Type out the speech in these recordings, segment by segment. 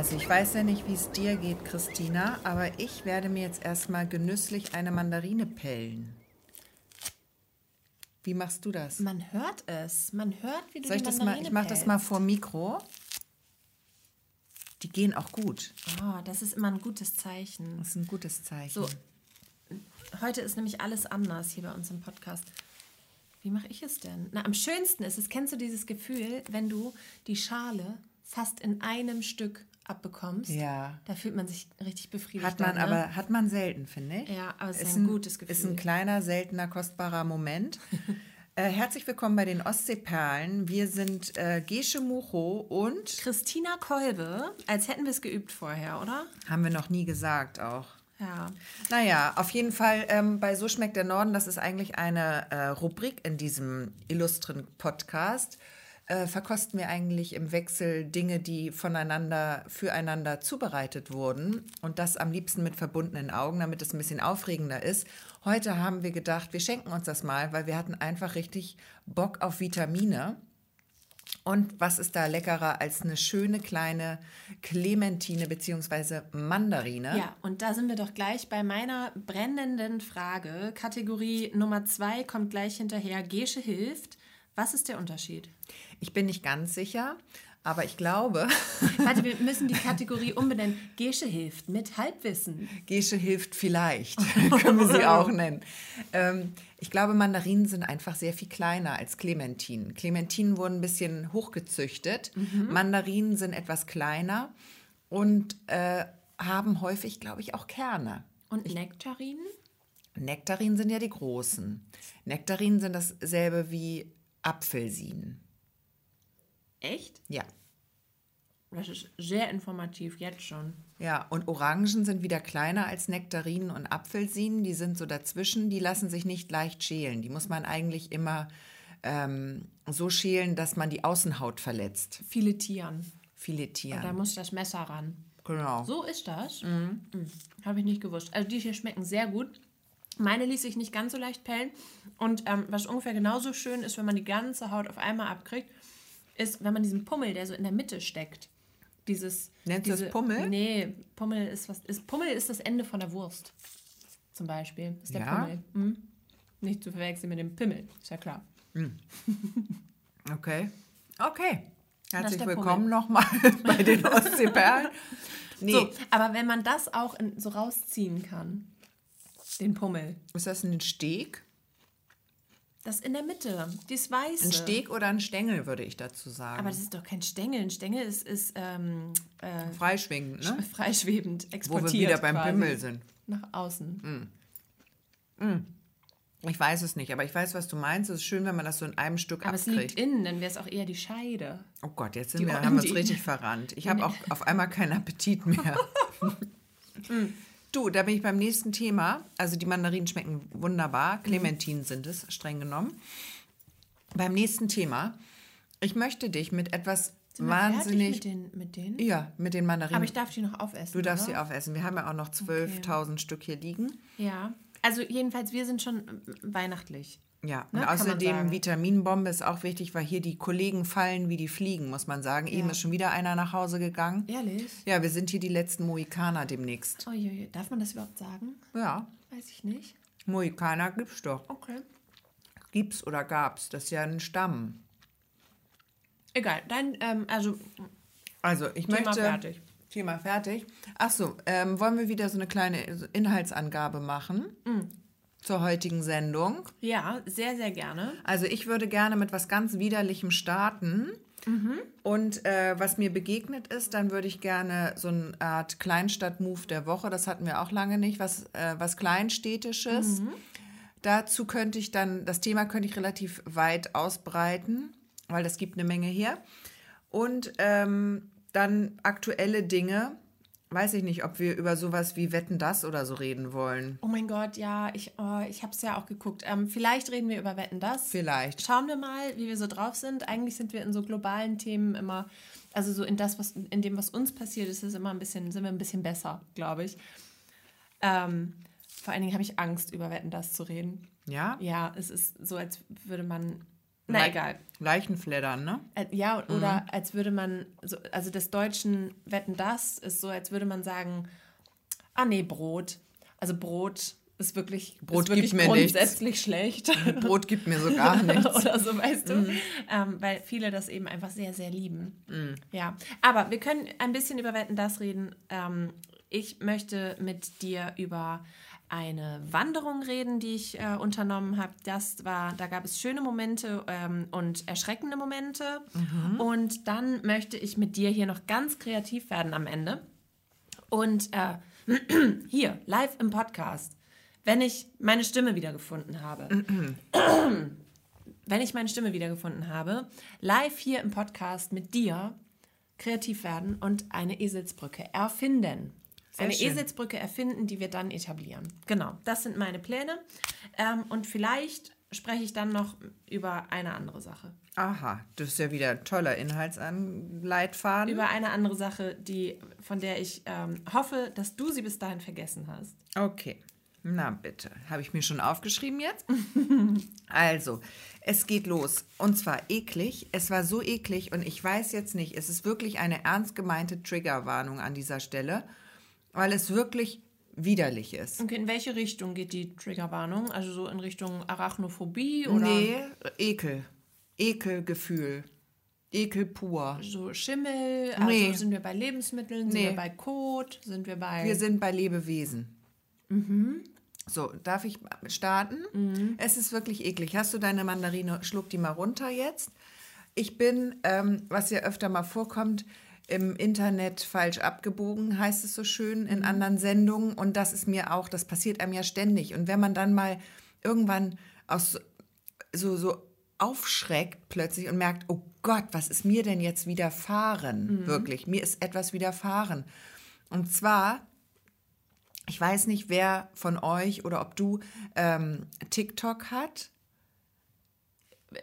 Also ich weiß ja nicht, wie es dir geht, Christina, aber ich werde mir jetzt erstmal genüsslich eine Mandarine pellen. Wie machst du das? Man hört es. Man hört, wie du Soll ich die das mal? Mandarine Ich mache das mal vor Mikro. Die gehen auch gut. Oh, das ist immer ein gutes Zeichen. Das ist ein gutes Zeichen. So, heute ist nämlich alles anders hier bei uns im Podcast. Wie mache ich es denn? Na, am schönsten ist es, kennst du dieses Gefühl, wenn du die Schale fast in einem Stück abbekommst? Ja. Da fühlt man sich richtig befriedigt. Hat man dann, ne? aber hat man selten, finde ich. Ja, aber es ist ein gutes Ist Gefühl. ein kleiner, seltener, kostbarer Moment. äh, herzlich willkommen bei den Ostseeperlen. Wir sind äh, Gesche Mucho und Christina Kolbe, als hätten wir es geübt vorher, oder? haben wir noch nie gesagt auch. Ja. Naja, auf jeden Fall ähm, bei So schmeckt der Norden, das ist eigentlich eine äh, Rubrik in diesem illustren Podcast. Äh, verkosten wir eigentlich im Wechsel Dinge, die voneinander, füreinander zubereitet wurden und das am liebsten mit verbundenen Augen, damit es ein bisschen aufregender ist. Heute haben wir gedacht, wir schenken uns das mal, weil wir hatten einfach richtig Bock auf Vitamine. Und was ist da leckerer als eine schöne kleine Clementine bzw. Mandarine? Ja, und da sind wir doch gleich bei meiner brennenden Frage. Kategorie Nummer zwei kommt gleich hinterher. Gesche hilft. Was ist der Unterschied? Ich bin nicht ganz sicher, aber ich glaube, Warte, wir müssen die Kategorie umbenennen. Gesche hilft mit Halbwissen. Gesche hilft vielleicht, können wir sie auch nennen. Ähm, ich glaube, Mandarinen sind einfach sehr viel kleiner als Clementinen. Clementinen wurden ein bisschen hochgezüchtet. Mandarinen sind etwas kleiner und äh, haben häufig, glaube ich, auch Kerne. Und Nektarinen? Nektarinen sind ja die großen. Nektarinen sind dasselbe wie Apfelsinen. Echt? Ja. Das ist sehr informativ, jetzt schon. Ja, und Orangen sind wieder kleiner als Nektarinen und Apfelsinen. Die sind so dazwischen. Die lassen sich nicht leicht schälen. Die muss man eigentlich immer ähm, so schälen, dass man die Außenhaut verletzt. Filetieren. Filetieren. Da muss das Messer ran. genau. So ist das? Mhm. Habe ich nicht gewusst. Also die hier schmecken sehr gut. Meine ließ sich nicht ganz so leicht pellen. Und ähm, was ungefähr genauso schön ist, wenn man die ganze Haut auf einmal abkriegt, ist, wenn man diesen Pummel, der so in der Mitte steckt. Dieses. Nennst du das diese, Pummel? Nee, Pummel ist was. Ist, Pummel ist das Ende von der Wurst. Zum Beispiel. Ist der Ja? Pummel. Mhm. Nicht zu verwechseln mit dem Pimmel. Ist ja klar. Okay. Okay. Herzlich willkommen nochmal bei den Ostseeperlen. Nee, So, aber wenn man das auch in, so rausziehen kann, den Pummel, ist das ein Steg? Das in der Mitte, das Weiße. Ein Steg oder ein Stängel, würde ich dazu sagen. Aber das ist doch kein Stängel. Ein Stängel ist, ist ähm, äh, Freischwingend, ne? freischwebend, Wo exportiert wir wieder beim quasi Pimmel sind. Nach außen. Ich weiß es nicht, aber ich weiß, was du meinst. Es ist schön, wenn man das so in einem Stück Aber es abkriegt. liegt innen, dann wäre es auch eher die Scheide. Oh Gott, jetzt sind Die wir, haben wir uns richtig verrannt. Ich habe auch auf einmal keinen Appetit mehr. du, da bin ich beim nächsten Thema. Also die Mandarinen schmecken wunderbar. Clementinen sind es, streng genommen. Beim nächsten Thema. Ich möchte dich mit etwas Sind wir wahnsinnig... mit den, mit denen? ja, mit den Mandarinen. Aber ich darf die noch aufessen. du darfst oder? sie aufessen. Wir haben ja auch noch 12.000 Stück hier liegen. Ja. Also jedenfalls, wir sind schon äh, weihnachtlich. Ja, Ne, und außerdem. Vitaminbombe ist auch wichtig, weil hier die Kollegen fallen wie die Fliegen, muss man sagen. Eben Ja. ist schon wieder einer nach Hause gegangen. Ehrlich? Ja, wir sind hier die letzten Mohikaner demnächst. Uiui, darf man das überhaupt sagen? Ja, Weiß ich nicht. Mohikaner gibt's doch. Okay. Gibt's oder gab's? Das ist ja ein Stamm. Egal, dann, ähm, also Also, ich Thema möchte. fertig. Thema fertig. Achso, ähm, wollen wir wieder so eine kleine Inhaltsangabe machen Mm. Zur heutigen Sendung? Ja, sehr, sehr gerne. Also ich würde gerne mit was ganz Widerlichem starten. Und äh, was mir begegnet ist, dann würde ich gerne so eine Art Kleinstadt-Move der Woche, das hatten wir auch lange nicht, was, äh, was Kleinstädtisches. Dazu könnte ich dann, das Thema könnte ich relativ weit ausbreiten, weil das gibt eine Menge her. Und ähm, dann aktuelle Dinge. Weiß ich nicht, ob wir über sowas wie Wetten das oder so reden wollen. Oh mein Gott, ja, ich, oh, ich habe es ja auch geguckt. Ähm, vielleicht reden wir über Wetten das. Vielleicht. Schauen wir mal, wie wir so drauf sind. Eigentlich sind wir in so globalen Themen immer, also so in das, was in dem, was uns passiert ist, ist immer ein bisschen, sind wir ein bisschen besser, glaube ich. Ähm, vor allen Dingen habe ich Angst, über Wetten das zu reden. Ja? Ja, es ist so, als würde man Na, egal. Leichenfleddern, ne? Äh, ja, oder als würde man, so, also des Deutschen Wetten das ist so, als würde man sagen, ah nee, Brot. Also Brot ist wirklich, Brot ist wirklich gibt mir nichts. grundsätzlich schlecht. Brot gibt mir so gar nichts. oder so, weißt du? Ähm, weil viele das eben einfach sehr, sehr lieben. Ja, aber wir können ein bisschen über Wetten das reden. Ähm, ich möchte mit dir über eine Wanderung reden, die ich äh, unternommen habe. Das war, da gab es schöne Momente ähm, und erschreckende Momente. Und dann möchte ich mit dir hier noch ganz kreativ werden am Ende. Und äh, hier, live im Podcast, wenn ich meine Stimme wiedergefunden habe. wenn ich meine Stimme wiedergefunden habe, live hier im Podcast mit dir kreativ werden und eine Eselsbrücke erfinden. Sehr eine schön. Eselsbrücke erfinden, die wir dann etablieren. Genau, das sind meine Pläne. Ähm, und vielleicht spreche ich dann noch über eine andere Sache. Aha, das ist ja wieder ein toller Inhaltsanleitfaden. Über eine andere Sache, die, von der ich ähm, hoffe, dass du sie bis dahin vergessen hast. Okay. Na bitte. Habe ich mir schon aufgeschrieben jetzt? also, es geht los. Und zwar eklig. Es war so eklig und ich weiß jetzt nicht, es ist wirklich eine ernst gemeinte Triggerwarnung an dieser Stelle, weil es wirklich widerlich ist. Okay, in welche Richtung geht die Triggerwarnung? Also so in Richtung Arachnophobie oder Nee, Ekel. Ekelgefühl. Ekel pur. so Schimmel? Also Nee. sind wir bei Lebensmitteln? Sind Nee. wir bei Kot? Sind wir bei... Wir sind bei Lebewesen. So, darf ich starten? Es ist wirklich eklig. Hast du deine Mandarine? Schluck die mal runter jetzt. Ich bin, ähm, was ja öfter mal vorkommt, im Internet falsch abgebogen, heißt es so schön in anderen Sendungen. Und das ist mir auch, das passiert einem ja ständig. Und wenn man dann mal irgendwann aus so, so aufschreckt plötzlich und merkt, oh Gott, was ist mir denn jetzt widerfahren? Wirklich, mir ist etwas widerfahren. Und zwar ich weiß nicht, wer von euch oder ob du ähm, TikTok hat.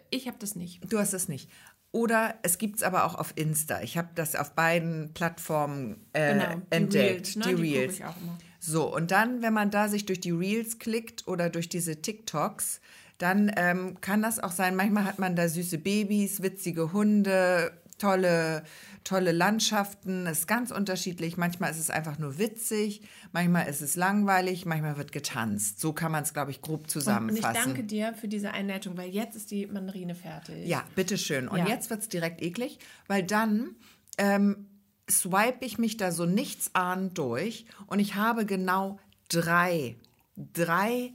ich habe das nicht. Du hast es nicht. Oder es gibt es aber auch auf Insta. Ich habe das auf beiden Plattformen äh, Genau, die entdeckt. Reels, ne? Die Die Reels. immer. So, und dann, wenn man da sich durch die Reels klickt oder durch diese TikToks, dann ähm, kann das auch sein, manchmal hat man da süße Babys, witzige Hunde, tolle, tolle Landschaften, ist ganz unterschiedlich. Manchmal ist es einfach nur witzig, manchmal ist es langweilig, manchmal wird getanzt. So kann man es, glaube ich, grob Und ich zusammenfassen. danke dir für diese Einleitung, weil jetzt ist die Mandarine fertig. Ja, bitteschön. Und Ja. jetzt wird es direkt eklig, weil dann ähm, swipe ich mich da so nichtsahnend durch und ich habe genau drei, drei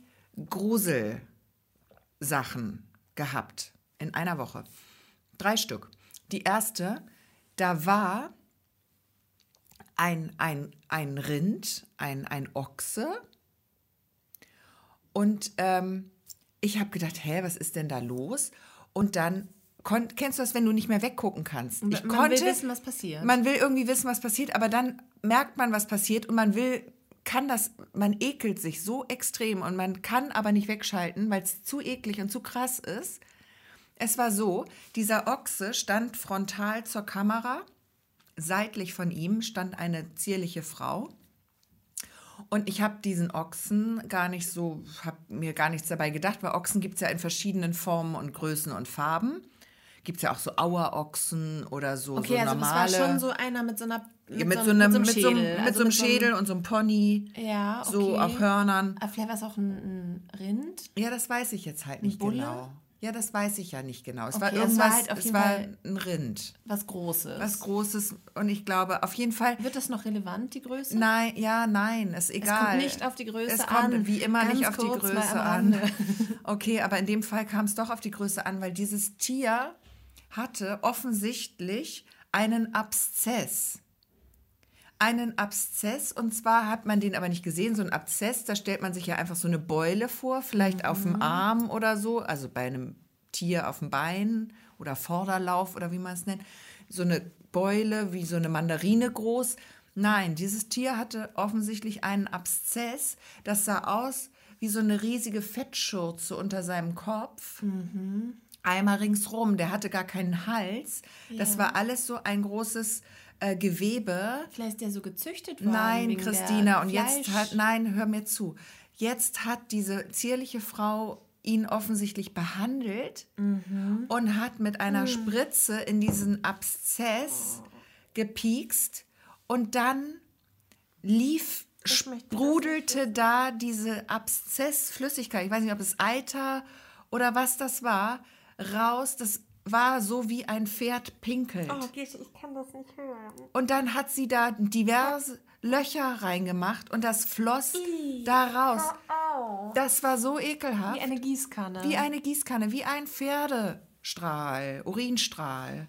Gruselsachen gehabt in einer Woche. Drei Stück. Die erste, da war ein, ein, ein Rind, ein, ein Ochse und ähm, ich habe gedacht, hä, was ist denn da los? Und dann kennst du das, wenn du nicht mehr weggucken kannst? Ich man konnte, will wissen, was passiert. man will irgendwie wissen, was passiert, aber dann merkt man, was passiert und man will, kann das, man ekelt sich so extrem und man kann aber nicht wegschalten, weil es zu eklig und zu krass ist. Es war so, dieser Ochse stand frontal zur Kamera, seitlich von ihm stand eine zierliche Frau. Und ich habe diesen Ochsen gar nicht so, habe mir gar nichts dabei gedacht, weil Ochsen gibt es ja in verschiedenen Formen und Größen und Farben. Gibt es ja auch so Auerochsen oder so, okay, so also normale. das war schon so einer mit so einer ja, mit, so einem, mit so einem, mit also so einem Schädel und so einem Pony. Ja, So okay. auf Hörnern. Aber vielleicht war es auch ein, ein Rind. Ja, das weiß ich jetzt halt nicht Bulle? genau. Ja, das weiß ich ja nicht genau. Es war Okay, es irgendwas, war halt auf es jeden war Fall- ein Rind. Was Großes. Was Großes. Und ich glaube, auf jeden Fall. Wird das noch relevant, die Größe? Nein, ja, nein, ist egal. kommt nicht auf die Größe es kommt an. wie immer Ganz nicht auf die Größe an. Okay, aber in dem Fall kam es doch auf die Größe an, weil dieses Tier hatte offensichtlich einen Abszess. Einen Abszess und zwar hat man den aber nicht gesehen, so ein Abszess, da stellt man sich ja einfach so eine Beule vor, vielleicht auf Mhm. dem Arm oder so, also bei einem Tier auf dem Bein oder Vorderlauf oder wie man es nennt, so eine Beule wie so eine Mandarine groß. Nein, dieses Tier hatte offensichtlich einen Abszess, das sah aus wie so eine riesige Fettschürze unter seinem Kopf. Einmal ringsrum, der hatte gar keinen Hals. Das war alles so ein großes äh, Gewebe. Vielleicht ist der so gezüchtet worden. Nein, Christina, und jetzt Fleisch- hat, nein, hör mir zu. Jetzt hat diese zierliche Frau ihn offensichtlich behandelt Mhm. und hat mit einer Hm. Spritze in diesen Abszess gepiekst und dann lief, Ich sprudelte da diese Abszessflüssigkeit, ich weiß nicht, ob es Eiter oder was das war, raus. Das war so wie ein Pferd pinkelt. Oh, Gesche, ich kann das nicht hören. Und dann hat sie da diverse Löcher reingemacht und das floss da raus. Das war so ekelhaft. Wie eine Gießkanne. Wie eine Gießkanne, wie ein Pferdestrahl, Urinstrahl.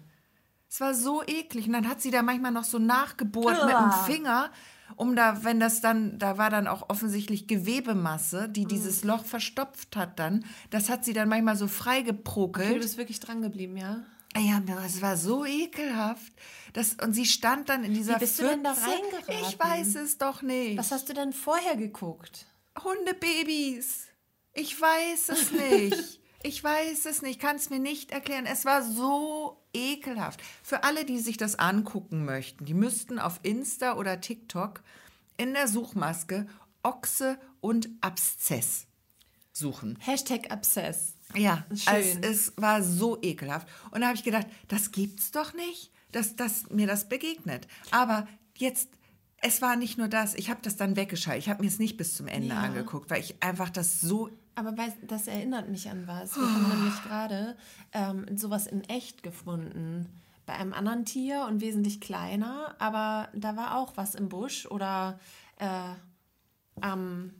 Es war so eklig. Und dann hat sie da manchmal noch so nachgebohrt mit dem Uah. Finger, um da, wenn das dann, da war dann auch offensichtlich Gewebemasse, die dieses Loch verstopft hat dann. Das hat sie dann manchmal so du freigeprokelt. bist wirklich dran geblieben, ja? Ja, es war so ekelhaft. Das, und sie stand dann in dieser Wie bist du denn da Pfütze. reingeraten? Ich weiß es doch nicht. Was hast du denn vorher geguckt? Hundebabys. Ich weiß es nicht. Ich weiß es nicht, kann es mir nicht erklären. Es war so ekelhaft. Für alle, die sich das angucken möchten, die müssten auf Insta oder TikTok in der Suchmaske Ochse und Abszess suchen. Hashtag Abszess. Ja, Schön. Es, es war so ekelhaft. Und da habe ich gedacht, das gibt's doch nicht, dass, dass mir das begegnet. Aber jetzt, es war nicht nur das, ich habe das dann weggeschaltet. Ich habe mir es nicht bis zum Ende Ja. angeguckt, weil ich einfach das so. Aber weißt, das erinnert mich an was. Wir haben nämlich gerade ähm, sowas in echt gefunden. Bei einem anderen Tier und wesentlich kleiner, aber da war auch was im Busch oder äh, am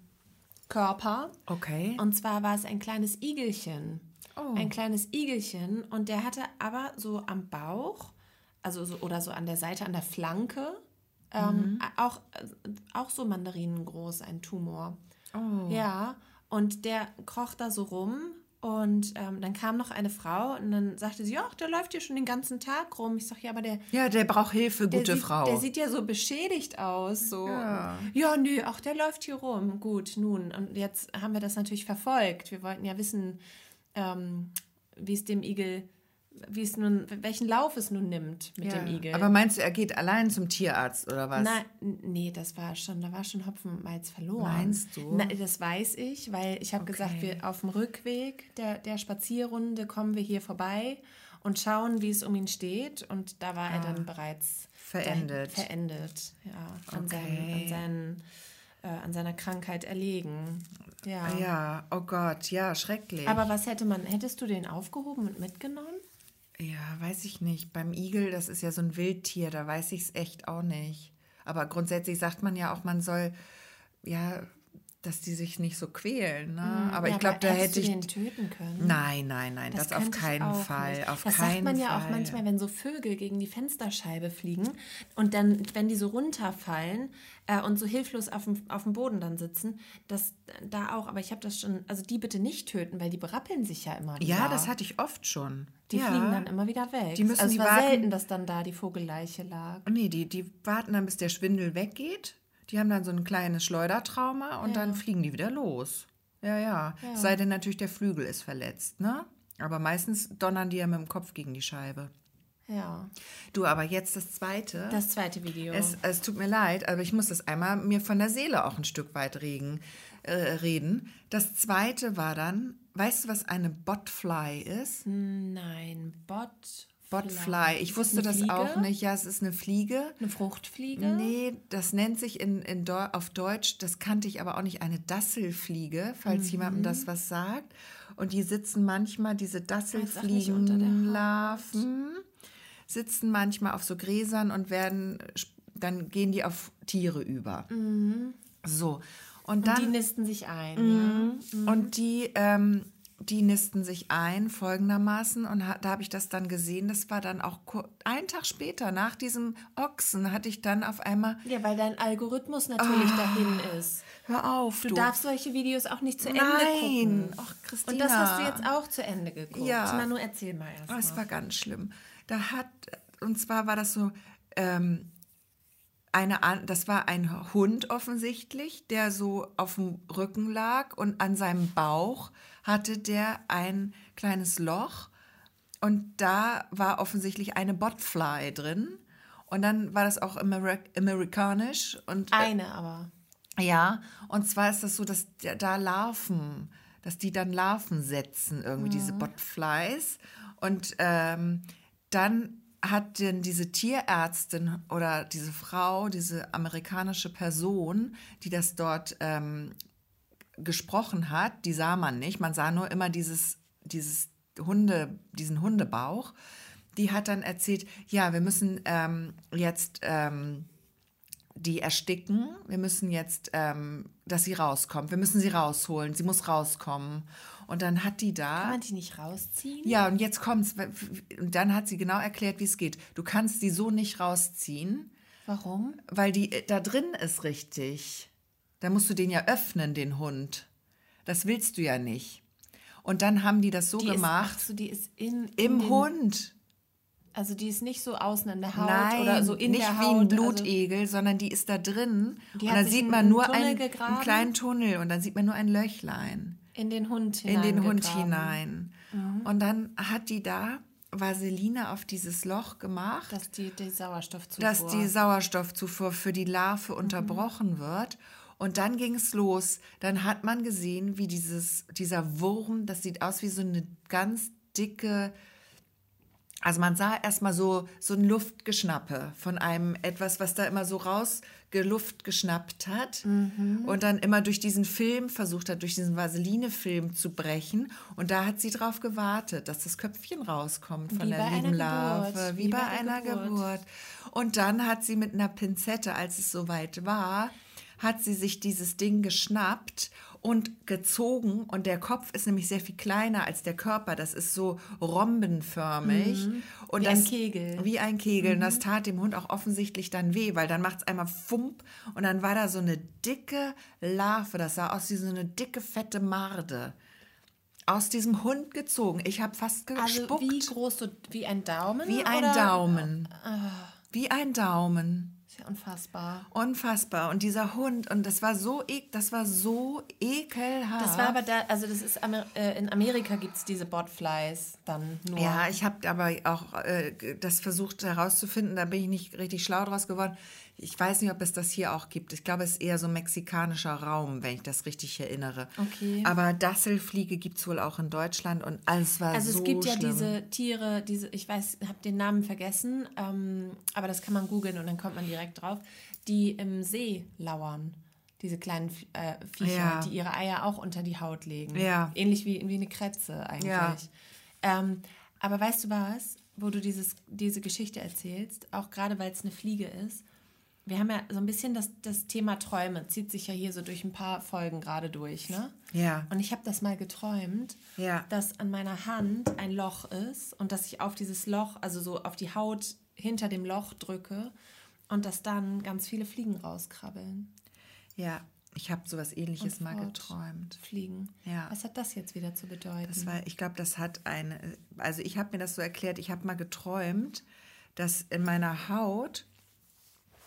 Körper. Okay. Und zwar war es ein kleines Igelchen. Oh. Ein kleines Igelchen und der hatte aber so am Bauch, also so, oder so an der Seite, an der Flanke, ähm, auch, äh, auch so mandarinengroß, ein Tumor. Oh. Ja, und der kroch da so rum und ähm, dann kam noch eine Frau und dann sagte sie, ja, der läuft hier schon den ganzen Tag rum. Ich sag, ja, aber der, Ja, der braucht Hilfe, der, gute sieht, Frau. der sieht ja so beschädigt aus. So. Ja. ja, nö, ach, der läuft hier rum. Gut, nun. Und jetzt haben wir das natürlich verfolgt. Wir wollten ja wissen, ähm, wie es dem Igel, wie es nun, welchen Lauf es nun nimmt mit ja. dem Igel. Aber meinst du, er geht allein zum Tierarzt oder was? Nein, nee, das war schon, da war schon Hopfen und Malz verloren. Meinst du? Na, das weiß ich, weil ich habe gesagt, wir auf dem Rückweg der, der Spazierrunde kommen wir hier vorbei und schauen, wie es um ihn steht. Und da war er dann bereits Ah. Verendet. dahin- verendet, ja, an, Okay. seinem, an, seinen, äh, an seiner Krankheit erlegen. Ja. Ah Ja, oh Gott, ja, schrecklich. Aber was hätte man, hättest du den aufgehoben und mitgenommen? Ja, weiß ich nicht. Beim Igel, das ist ja so ein Wildtier, da weiß ich es echt auch nicht. Aber grundsätzlich sagt man ja auch, man soll, ja, dass die sich nicht so quälen. Ne? aber Mhm. Ja, ich glaube, da hätte ich. den töten können. Nein, nein, nein, das, auf könnte ich keinen Fall. nicht. Auf das keinen sagt man ja Fall. auch manchmal, wenn so Vögel gegen die Fensterscheibe fliegen und dann, wenn die so runterfallen äh, und so hilflos auf dem, auf dem Boden dann sitzen, das da auch. Aber ich habe das schon, also die bitte nicht töten, weil die berappeln sich ja immer wieder. Ja, das hatte ich oft schon. Die ja. fliegen dann immer wieder weg. Die müssen also die es war warten- selten, dass dann da die Vogelleiche lag. Nee, die, die warten dann, bis der Schwindel weggeht. Die haben dann so ein kleines Schleudertrauma und dann fliegen die wieder los. Ja, ja. Ja. Sei denn natürlich, der Flügel ist verletzt, ne? Aber meistens donnern die ja mit dem Kopf gegen die Scheibe. Ja. Du, aber jetzt das zweite. Das zweite Video. Es, es tut mir leid, aber ich muss das einmal mir von der Seele auch ein Stück weit regen, äh, reden. Das zweite war dann, weißt du, was eine Botfly ist? Nein, Bot. Botfly. Ich wusste das Fliege? auch nicht. Ja, es ist eine Fliege. Eine Fruchtfliege? Nee, das nennt sich in, in Deu auf Deutsch, das kannte ich aber auch nicht, eine Dasselfliege, falls jemandem Mhm. das was sagt. Und die sitzen manchmal, diese. Dasselfliegenlarven, sitzen manchmal auf so Gräsern und werden, dann gehen die auf Tiere über. So. Und Und dann. die nisten sich ein. Ja. Und die, ähm, die nisten sich ein folgendermaßen und da habe ich das dann gesehen. Das war dann auch einen Tag später, nach diesem Ochsen, hatte ich dann auf einmal, Ja, weil dein Algorithmus natürlich dahin ist. hör auf, Du, du. darfst solche Videos auch nicht zu Ende Nein. gucken. Ach, Christina. Und das hast du jetzt auch zu Ende geguckt. Ja. Na, nur erzähl mal erst Oh, es war ganz schlimm. Da hat, und zwar war das so, ähm, eine, das war ein Hund offensichtlich, der so auf dem Rücken lag und an seinem Bauch hatte der ein kleines Loch und da war offensichtlich eine Botfly drin. Und dann war das auch Ameri amerikanisch und äh, Eine aber. ja, und zwar ist das so, dass da- Larven dass die dann Larven setzen, irgendwie diese Botflies. Und ähm, dann hat denn diese Tierärztin oder diese Frau, diese amerikanische Person, die das dort ähm, gesprochen hat, die sah man nicht. Man sah nur immer dieses, dieses Hunde, diesen Hundebauch. Die hat dann erzählt, ja, wir müssen ähm, jetzt ähm, die ersticken. Wir müssen jetzt, ähm, dass sie rauskommt. Wir müssen sie rausholen. Sie muss rauskommen. Und dann hat die da. Kann man die nicht rausziehen? Ja, und jetzt kommt's. Und dann hat sie genau erklärt, wie es geht. Du kannst die so nicht rausziehen, Warum? weil die äh, da drin ist richtig. Da musst du den ja öffnen, den Hund. Das willst du ja nicht. Und dann haben die das so Die gemacht Ist, ach so, die ist in, in im den, Hund. Also die ist nicht so außen in der Haut Nein, oder so in nicht der wie Haut. ein also- Blutegel, sondern die ist da drin. Die und dann sich sieht man nur einen, gegraben? einen kleinen Tunnel und dann sieht man nur ein Löchlein in den Hund in den Hund hineingegraben. hinein. Mhm. Und dann hat die da Vaseline auf dieses Loch gemacht. Dass die, die Sauerstoffzufuhr. dass die Sauerstoffzufuhr für die Larve Mhm. unterbrochen wird. Und dann ging es los. Dann hat man gesehen, wie dieses, dieser Wurm, das sieht aus wie so eine ganz dicke, also man sah erstmal so, so ein Luftgeschnappe von einem etwas, was da immer so rausgeluft geschnappt hat Mhm. und dann immer durch diesen Film versucht hat, durch diesen Vaseline-Film zu brechen. Und da hat sie drauf gewartet, dass das Köpfchen rauskommt von Wie der lieben Larve. Wie, Wie bei, bei einer Geburt. Geburt. Und dann hat sie mit einer Pinzette, als es soweit war, hat sie sich dieses Ding geschnappt und gezogen. Und der Kopf ist nämlich sehr viel kleiner als der Körper. Das ist so rhombenförmig. Und Wie das, ein Kegel. Wie ein Kegel. Und das tat dem Hund auch offensichtlich dann weh, weil dann macht es einmal Fump und dann war da so eine dicke Larve. Das sah aus wie so eine dicke, fette Marde. Aus diesem Hund gezogen. Ich habe fast also gespuckt. wie groß, so wie ein Daumen? Wie ein oder? Daumen. Wie ein Daumen. Ja unfassbar. Unfassbar. Und dieser Hund, und das war so, ek, das war so ekelhaft. Das war aber da, also das ist Amer äh, in Amerika gibt es diese Botflies dann nur. Ja, ich habe aber auch äh, das versucht herauszufinden, da bin ich nicht richtig schlau draus geworden. Ich weiß nicht, ob es das hier auch gibt. Ich glaube, es ist eher so mexikanischer Raum, wenn ich das richtig erinnere. Okay. Aber Dasselfliege gibt es wohl auch in Deutschland und alles war Also so es gibt ja schlimm. diese Tiere, diese, ich weiß, habe den Namen vergessen, ähm, aber das kann man googeln und dann kommt man direkt drauf, die im See lauern. Diese kleinen äh, Viecher, Ja. die ihre Eier auch unter die Haut legen. Ja. Ähnlich wie, wie eine Kretze eigentlich. Ja. Ähm, aber weißt du was, wo du dieses, diese Geschichte erzählst, auch gerade weil es eine Fliege ist, wir haben ja so ein bisschen das, das Thema Träume, zieht sich ja hier so durch ein paar Folgen gerade durch, ne? Ja. Und ich habe das mal geträumt, Ja. dass an meiner Hand ein Loch ist und dass ich auf dieses Loch, also so auf die Haut hinter dem Loch drücke und dass dann ganz viele Fliegen rauskrabbeln. Ja, ich habe sowas ähnliches mal geträumt. Fliegen. Ja. Was hat das jetzt wieder zu bedeuten? Das war, ich glaube, das hat eine, also ich habe mir das so erklärt, ich habe mal geträumt, dass in meiner Haut,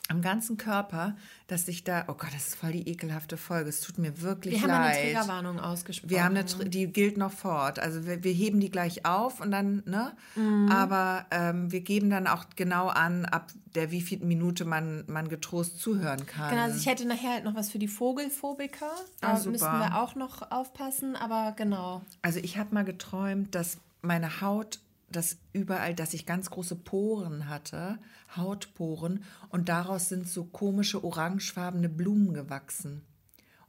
am ganzen Körper, dass sich da, oh Gott, das ist voll die ekelhafte Folge, es tut mir wirklich wir haben eine leid. Triggerwarnung ausgesprochen. wir haben eine, Tr- die gilt noch fort. Also wir, wir heben die gleich auf und dann, ne? Mhm. Aber ähm, wir geben dann auch genau an, ab der wievielten Minute man, man getrost zuhören kann. Genau, also ich hätte nachher halt noch was für die Vogelphobiker. Da Ah, müssen wir auch noch aufpassen, aber genau. Also ich habe mal geträumt, dass meine Haut, dass überall, dass ich ganz große Poren hatte, Hautporen, und daraus sind so komische orangefarbene Blumen gewachsen.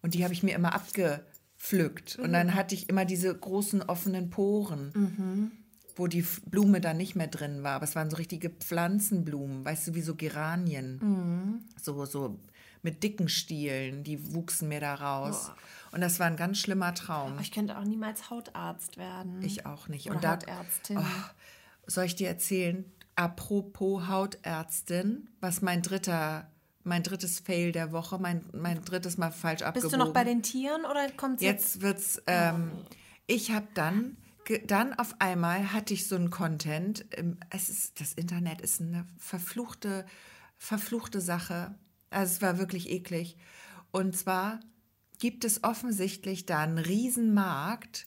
Und die habe ich mir immer abgepflückt. Und dann hatte ich immer diese großen offenen Poren, wo die Blume dann nicht mehr drin war. Aber es waren so richtige Pflanzenblumen, weißt du, wie so Geranien. So, so mit dicken Stielen, die wuchsen mir da raus. Und das war ein ganz schlimmer Traum. Aber ich könnte auch niemals Hautarzt werden. Ich auch nicht. Oder Und da, Hautärztin. Oh, soll ich dir erzählen? Apropos Hautärztin, was mein dritter, mein drittes Fail der Woche, mein, mein drittes Mal falsch abgebogen. Bist du noch bei den Tieren oder kommt jetzt? Jetzt wird's. Ähm, ich habe dann, dann auf einmal hatte ich so einen Content. ähm, Es ist, das Internet ist eine verfluchte, verfluchte Sache. Also es war wirklich eklig. Und zwar gibt es offensichtlich da einen Riesenmarkt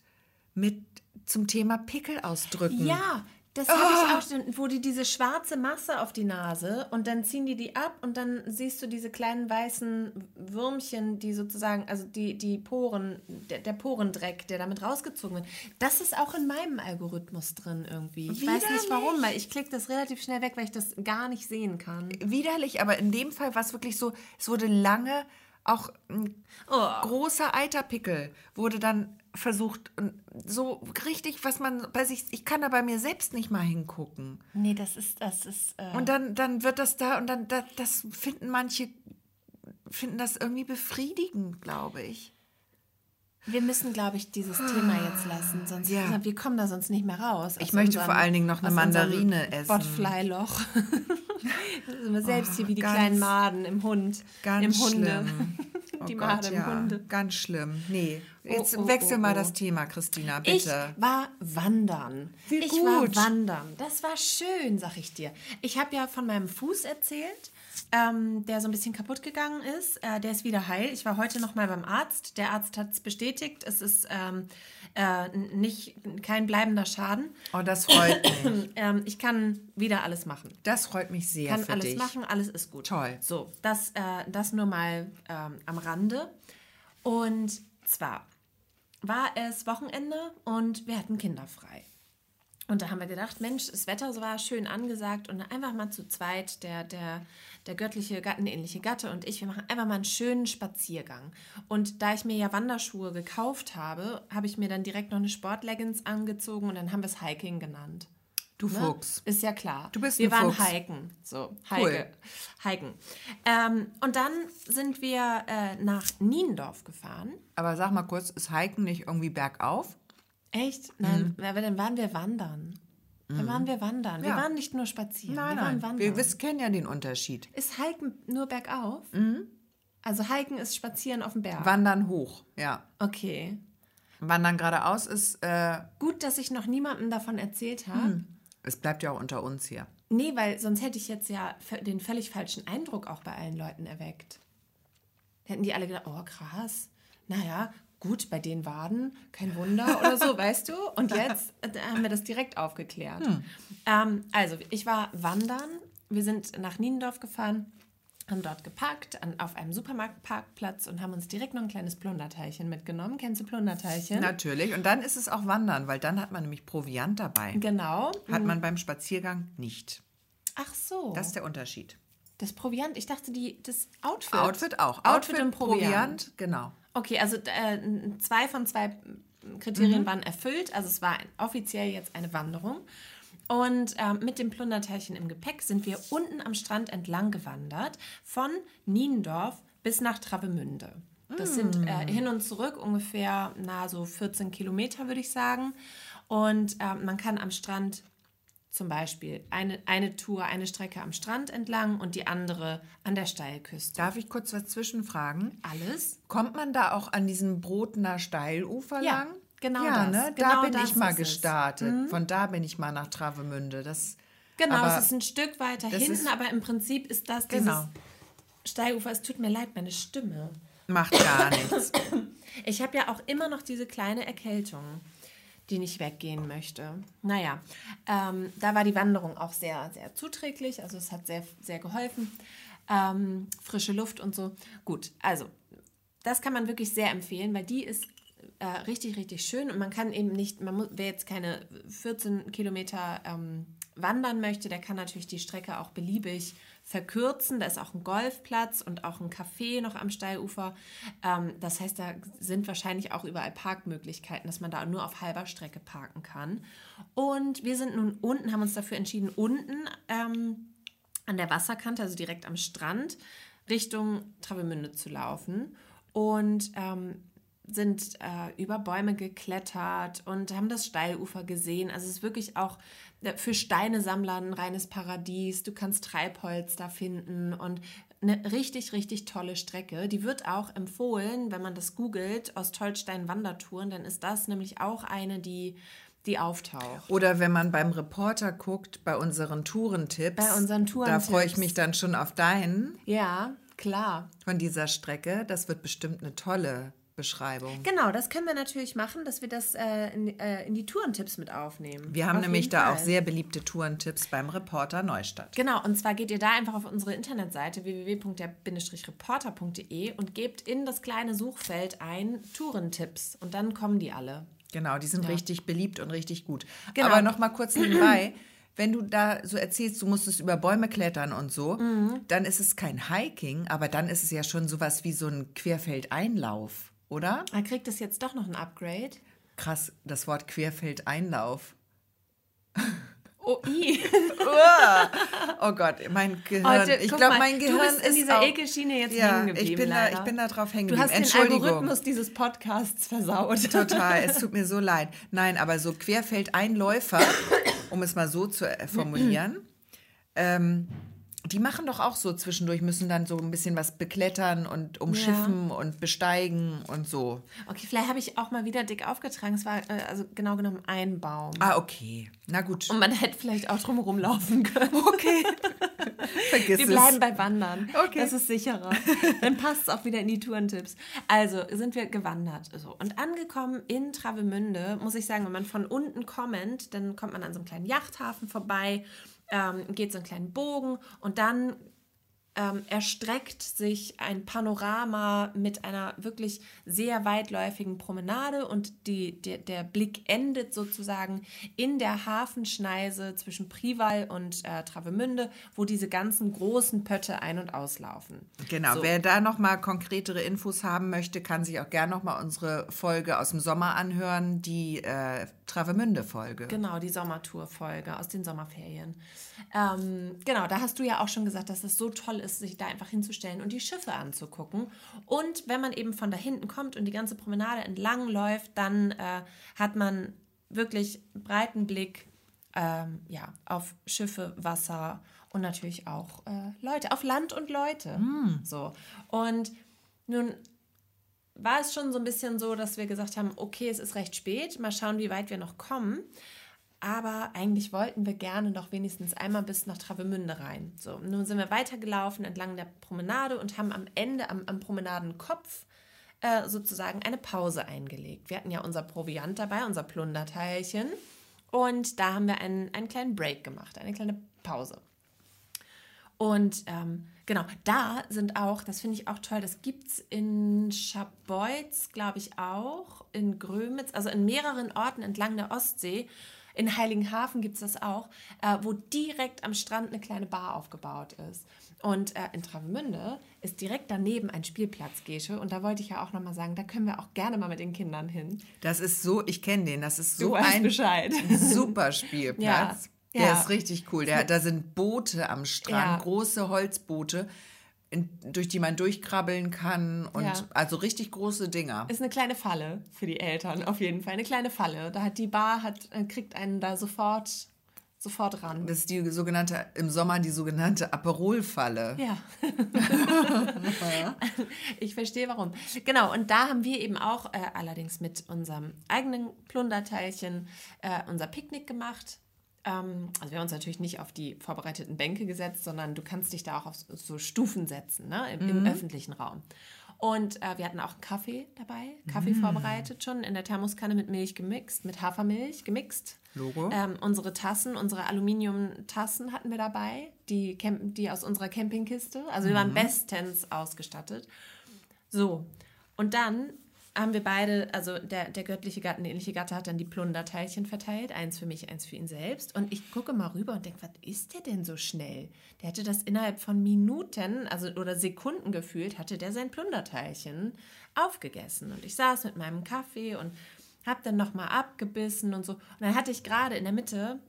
mit zum Thema Pickel ausdrücken. Ja, Das habe ich auch schon, wo die diese schwarze Masse auf die Nase und dann ziehen die die ab und dann siehst du diese kleinen weißen Würmchen, die sozusagen, also die, die Poren, der, der Porendreck, der damit rausgezogen wird. Das ist auch in meinem Algorithmus drin irgendwie. Ich weiß nicht warum, weil ich klicke das relativ schnell weg, weil ich das gar nicht sehen kann. Widerlich, aber in dem Fall war es wirklich so, es wurde lange auch ein großer Eiterpickel wurde dann versucht, und so richtig, was man bei sich, ich kann da bei mir selbst nicht mal hingucken. Nee, das ist, das ist. Äh Und dann, dann wird das da und dann, da, das finden manche, finden das irgendwie befriedigend, glaube ich. Wir müssen, glaube ich, dieses Thema jetzt lassen, sonst Ja. wir kommen da sonst nicht mehr raus. Ich möchte unserem- vor allen Dingen noch eine Mandarine essen. Botfly-Loch. Selbst hier wie die ganz- kleinen Maden im Hund. Ganz Im Hunde. schlimm. Oh die Gott, Made im ja, Hunde. Ganz schlimm. Nee, jetzt oh, wechsel oh, mal oh. das Thema, Christina, Ich bitte. war wandern. Wie ich gut. war wandern. Das war schön, sag ich dir. Ich habe ja von meinem Fuß erzählt, ähm, der so ein bisschen kaputt gegangen ist. Äh, der ist wieder heil. Ich war heute noch mal beim Arzt. Der Arzt hat es bestätigt. Es ist ähm, äh, nicht kein bleibender Schaden. Oh, das freut mich. Ähm, ich kann wieder alles machen. Das freut mich sehr kann für alles dich. machen, alles ist gut. Toll. So, das, äh, das nur mal ähm, am Rande. Und zwar war es Wochenende und wir hatten Kinder frei. Und da haben wir gedacht, Mensch, das Wetter war schön angesagt und einfach mal zu zweit, der, der, der göttliche, gattenähnliche Gatte und ich, wir machen einfach mal einen schönen Spaziergang. Und da ich mir ja Wanderschuhe gekauft habe, habe ich mir dann direkt noch eine Sportleggings angezogen und dann haben wir es Hiking genannt. Du Ne? Fuchs. Ist ja klar. Du bist Wir ein waren Fuchs. hiken. So, hike. hiken. Ähm, und dann sind wir äh, nach Niendorf gefahren. Aber sag mal kurz, ist Hiken nicht irgendwie bergauf? Echt? Nein, aber dann waren wir wandern. Dann waren wir wandern. Wir Ja. waren nicht nur spazieren. Nein, wir waren nein. wandern. Wir wissen, kennen ja den Unterschied. ist Hiken nur bergauf? Mhm. Also Hiken ist Spazieren auf dem Berg. Wandern hoch, ja. okay. Wandern geradeaus ist, äh, Gut, dass ich noch niemandem davon erzählt habe. es bleibt ja auch unter uns hier. Nee, weil sonst hätte ich jetzt ja den völlig falschen Eindruck auch bei allen Leuten erweckt. Hätten die alle gedacht, oh krass, naja, gut, bei den Waden, kein Wunder oder so, weißt du? Und jetzt äh, haben wir das direkt aufgeklärt. Ähm, also, ich war wandern, wir sind nach Niendorf gefahren, haben dort geparkt an, auf einem Supermarktparkplatz und haben uns direkt noch ein kleines Plunderteilchen mitgenommen. Kennst du Plunderteilchen? Natürlich. Und dann ist es auch Wandern, weil dann hat man nämlich Proviant dabei. Genau. Hat man beim Spaziergang nicht. Ach so. Das ist der Unterschied. das Proviant, ich dachte, die, das Outfit. Outfit auch. Outfit, und Proviant. genau. Okay, also äh, zwei von zwei Kriterien waren erfüllt. Also es war offiziell jetzt eine Wanderung. Und ähm, mit dem Plunderteilchen im Gepäck sind wir unten am Strand entlang gewandert, von Niendorf bis nach Travemünde. Das sind äh, hin und zurück ungefähr, na, so 14 Kilometer, würde ich sagen. Und ähm, man kann am Strand zum Beispiel eine, eine Tour, eine Strecke am Strand entlang und die andere an der Steilküste. Darf ich kurz was zwischenfragen? Alles Kommt man da auch an diesem Brotner Steilufer Ja, lang? genau ja, das. Ne? Genau da bin ich mal es. Mhm. gestartet. Von da bin ich mal nach Travemünde. Das, Genau, aber es ist ein Stück weiter hinten, ist- aber im Prinzip ist das Genau. dieses Steilufer. Es tut mir leid, meine Stimme. macht gar nichts. Ich habe ja auch immer noch diese kleine Erkältung, die nicht weggehen möchte. Naja, ähm, da war die Wanderung auch sehr, sehr zuträglich. Also es hat sehr, sehr geholfen. Ähm, frische Luft und so. Gut, also das kann man wirklich sehr empfehlen, weil die ist äh, richtig, richtig schön und man kann eben nicht, man muss, jetzt keine 14 Kilometer ähm, wandern möchte, der kann natürlich die Strecke auch beliebig verkürzen. Da ist auch ein Golfplatz und auch ein Café noch am Steilufer. Ähm, das heißt, da sind wahrscheinlich auch überall Parkmöglichkeiten, dass man da nur auf halber Strecke parken kann. Und wir sind nun unten, haben uns dafür entschieden, unten ähm, an der Wasserkante, also direkt am Strand, Richtung Travemünde zu laufen. Und ähm, sind äh, über Bäume geklettert und haben das Steilufer gesehen. Also es ist wirklich auch äh, für Steinesammler ein reines Paradies. Du kannst Treibholz da finden und eine richtig, richtig tolle Strecke. Die wird auch empfohlen, wenn man das googelt, Ostholstein Wandertouren, dann ist das nämlich auch eine, die, die auftaucht. Oder wenn man beim Reporter guckt, bei unseren Tourentipps. Bei unseren Da freue ich Tourentipps. mich dann schon auf deinen Ja, klar. von dieser Strecke. Das wird bestimmt eine tolle Podcast-Beschreibung. Genau, das können wir natürlich machen, dass wir das äh, in, äh, in die Tourentipps mit aufnehmen. Wir haben Auf nämlich da Fall. auch sehr beliebte Tourentipps beim Reporter Neustadt. Genau, und zwar geht ihr da einfach auf unsere Internetseite www.der-reporter.de und gebt in das kleine Suchfeld ein Tourentipps und dann kommen die alle. Genau, die sind richtig beliebt und richtig gut. Genau. Aber noch mal kurz nebenbei, wenn du da so erzählst, du musstest über Bäume klettern und so, Mhm. dann ist es kein Hiking, aber dann ist es ja schon sowas wie so ein Querfeldeinlauf, oder? Da kriegt es jetzt doch noch ein Upgrade. Krass, das Wort Querfeldeinlauf. Oh, i. Oh Gott, mein Gehirn. Heute, ich glaube, mein Gehirn du bist in ist dieser auch, Ekelschiene jetzt ja, hängen geblieben. ich bin da, ich leider. bin da drauf hängen Du geblieben. hast den. Algorithmus dieses Podcasts versaut. Total, es tut mir so leid. Nein, aber so Querfeldeinläufer, um es mal so zu äh, formulieren, ähm, die machen doch auch so zwischendurch, müssen dann so ein bisschen was beklettern und umschiffen und besteigen und so. Okay, vielleicht habe ich auch mal wieder dick aufgetragen. Es war äh, also genau genommen ein Baum. Ah, okay. Na gut. Und man hätte vielleicht auch drum rumlaufen können. Okay. Vergiss Wir es. bleiben bei Wandern. Okay. Das ist sicherer. Dann passt es auch wieder in die Tourentipps. Also sind wir gewandert. So. Und angekommen in Travemünde, muss ich sagen, wenn man von unten kommt, dann kommt man an so einem kleinen Yachthafen vorbei, ähm, geht so einen kleinen Bogen und dann ähm, erstreckt sich ein Panorama mit einer wirklich sehr weitläufigen Promenade und die, der, der Blick endet sozusagen in der Hafenschneise zwischen Prival und äh, Travemünde, wo diese ganzen großen Pötte ein- und auslaufen. Genau, So. wer da noch mal konkretere Infos haben möchte, kann sich auch gerne noch mal unsere Folge aus dem Sommer anhören, die äh, Travemünde-Folge. Genau, die Sommertour-Folge aus den Sommerferien. Ähm, genau, da hast du ja auch schon gesagt, dass es so toll ist, sich da einfach hinzustellen und die Schiffe anzugucken. Und wenn man eben von da hinten kommt und die ganze Promenade entlang läuft, dann äh, hat man wirklich breiten Blick ähm, ja, auf Schiffe, Wasser und natürlich auch äh, Leute, auf Land und Leute. So. Und nun war es schon so ein bisschen so, dass wir gesagt haben, okay, es ist recht spät, mal schauen, wie weit wir noch kommen. Aber eigentlich wollten wir gerne noch wenigstens einmal bis nach Travemünde rein. So, nun sind wir weitergelaufen entlang der Promenade und haben am Ende, am, am Promenadenkopf, äh, sozusagen eine Pause eingelegt. Wir hatten ja unser Proviant dabei, unser Plunderteilchen. Und da haben wir einen, einen kleinen Break gemacht, eine kleine Pause. Und ähm, genau, da sind auch, das finde ich auch toll, das gibt es in Scharbeutz, glaube ich, auch, in Grömitz, also in mehreren Orten entlang der Ostsee. In Heiligenhafen gibt es das auch, äh, wo direkt am Strand eine kleine Bar aufgebaut ist. Und äh, in Travemünde ist direkt daneben ein Spielplatz, Gesche. Und da wollte ich ja auch nochmal sagen, da können wir auch gerne mal mit den Kindern hin. Das ist so, ich kenne den, das ist so ein Bescheid. super Spielplatz. Ja. Der Ja. ist richtig cool. Der, da sind Boote am Strand, Ja. große Holzboote, in, durch die man durchkrabbeln kann und Ja. also richtig große Dinger. Ist eine kleine Falle für die Eltern, auf jeden Fall. Eine kleine Falle. Da hat die Bar, hat, äh, kriegt einen da sofort, sofort ran. Das ist die sogenannte, im Sommer die sogenannte Aperolfalle. Ja. ich verstehe warum. Genau, und da haben wir eben auch äh, allerdings mit unserem eigenen Plunderteilchen äh, unser Picknick gemacht. Ähm, also wir haben uns natürlich nicht auf die vorbereiteten Bänke gesetzt, sondern du kannst dich da auch auf so- Stufen setzen, ne, im, im öffentlichen Raum. Und äh, wir hatten auch einen Kaffee dabei, Kaffee vorbereitet schon, in der Thermoskanne mit Milch gemixt, mit Hafermilch gemixt. Logo. Ähm, unsere Tassen, unsere Aluminiumtassen hatten wir dabei, die, Camp die aus unserer Campingkiste. Also wir waren bestens ausgestattet. So, und dann haben wir beide, also der, der göttliche Gatte, der ähnliche Gatte hat dann die Plunderteilchen verteilt, eins für mich, eins für ihn selbst. Und ich gucke mal rüber und denke, was ist der denn so schnell? Der hatte das innerhalb von Minuten, also oder Sekunden gefühlt, hatte der sein Plunderteilchen aufgegessen. Und ich saß mit meinem Kaffee und habe dann nochmal abgebissen und so. Und dann hatte ich gerade in der Mitte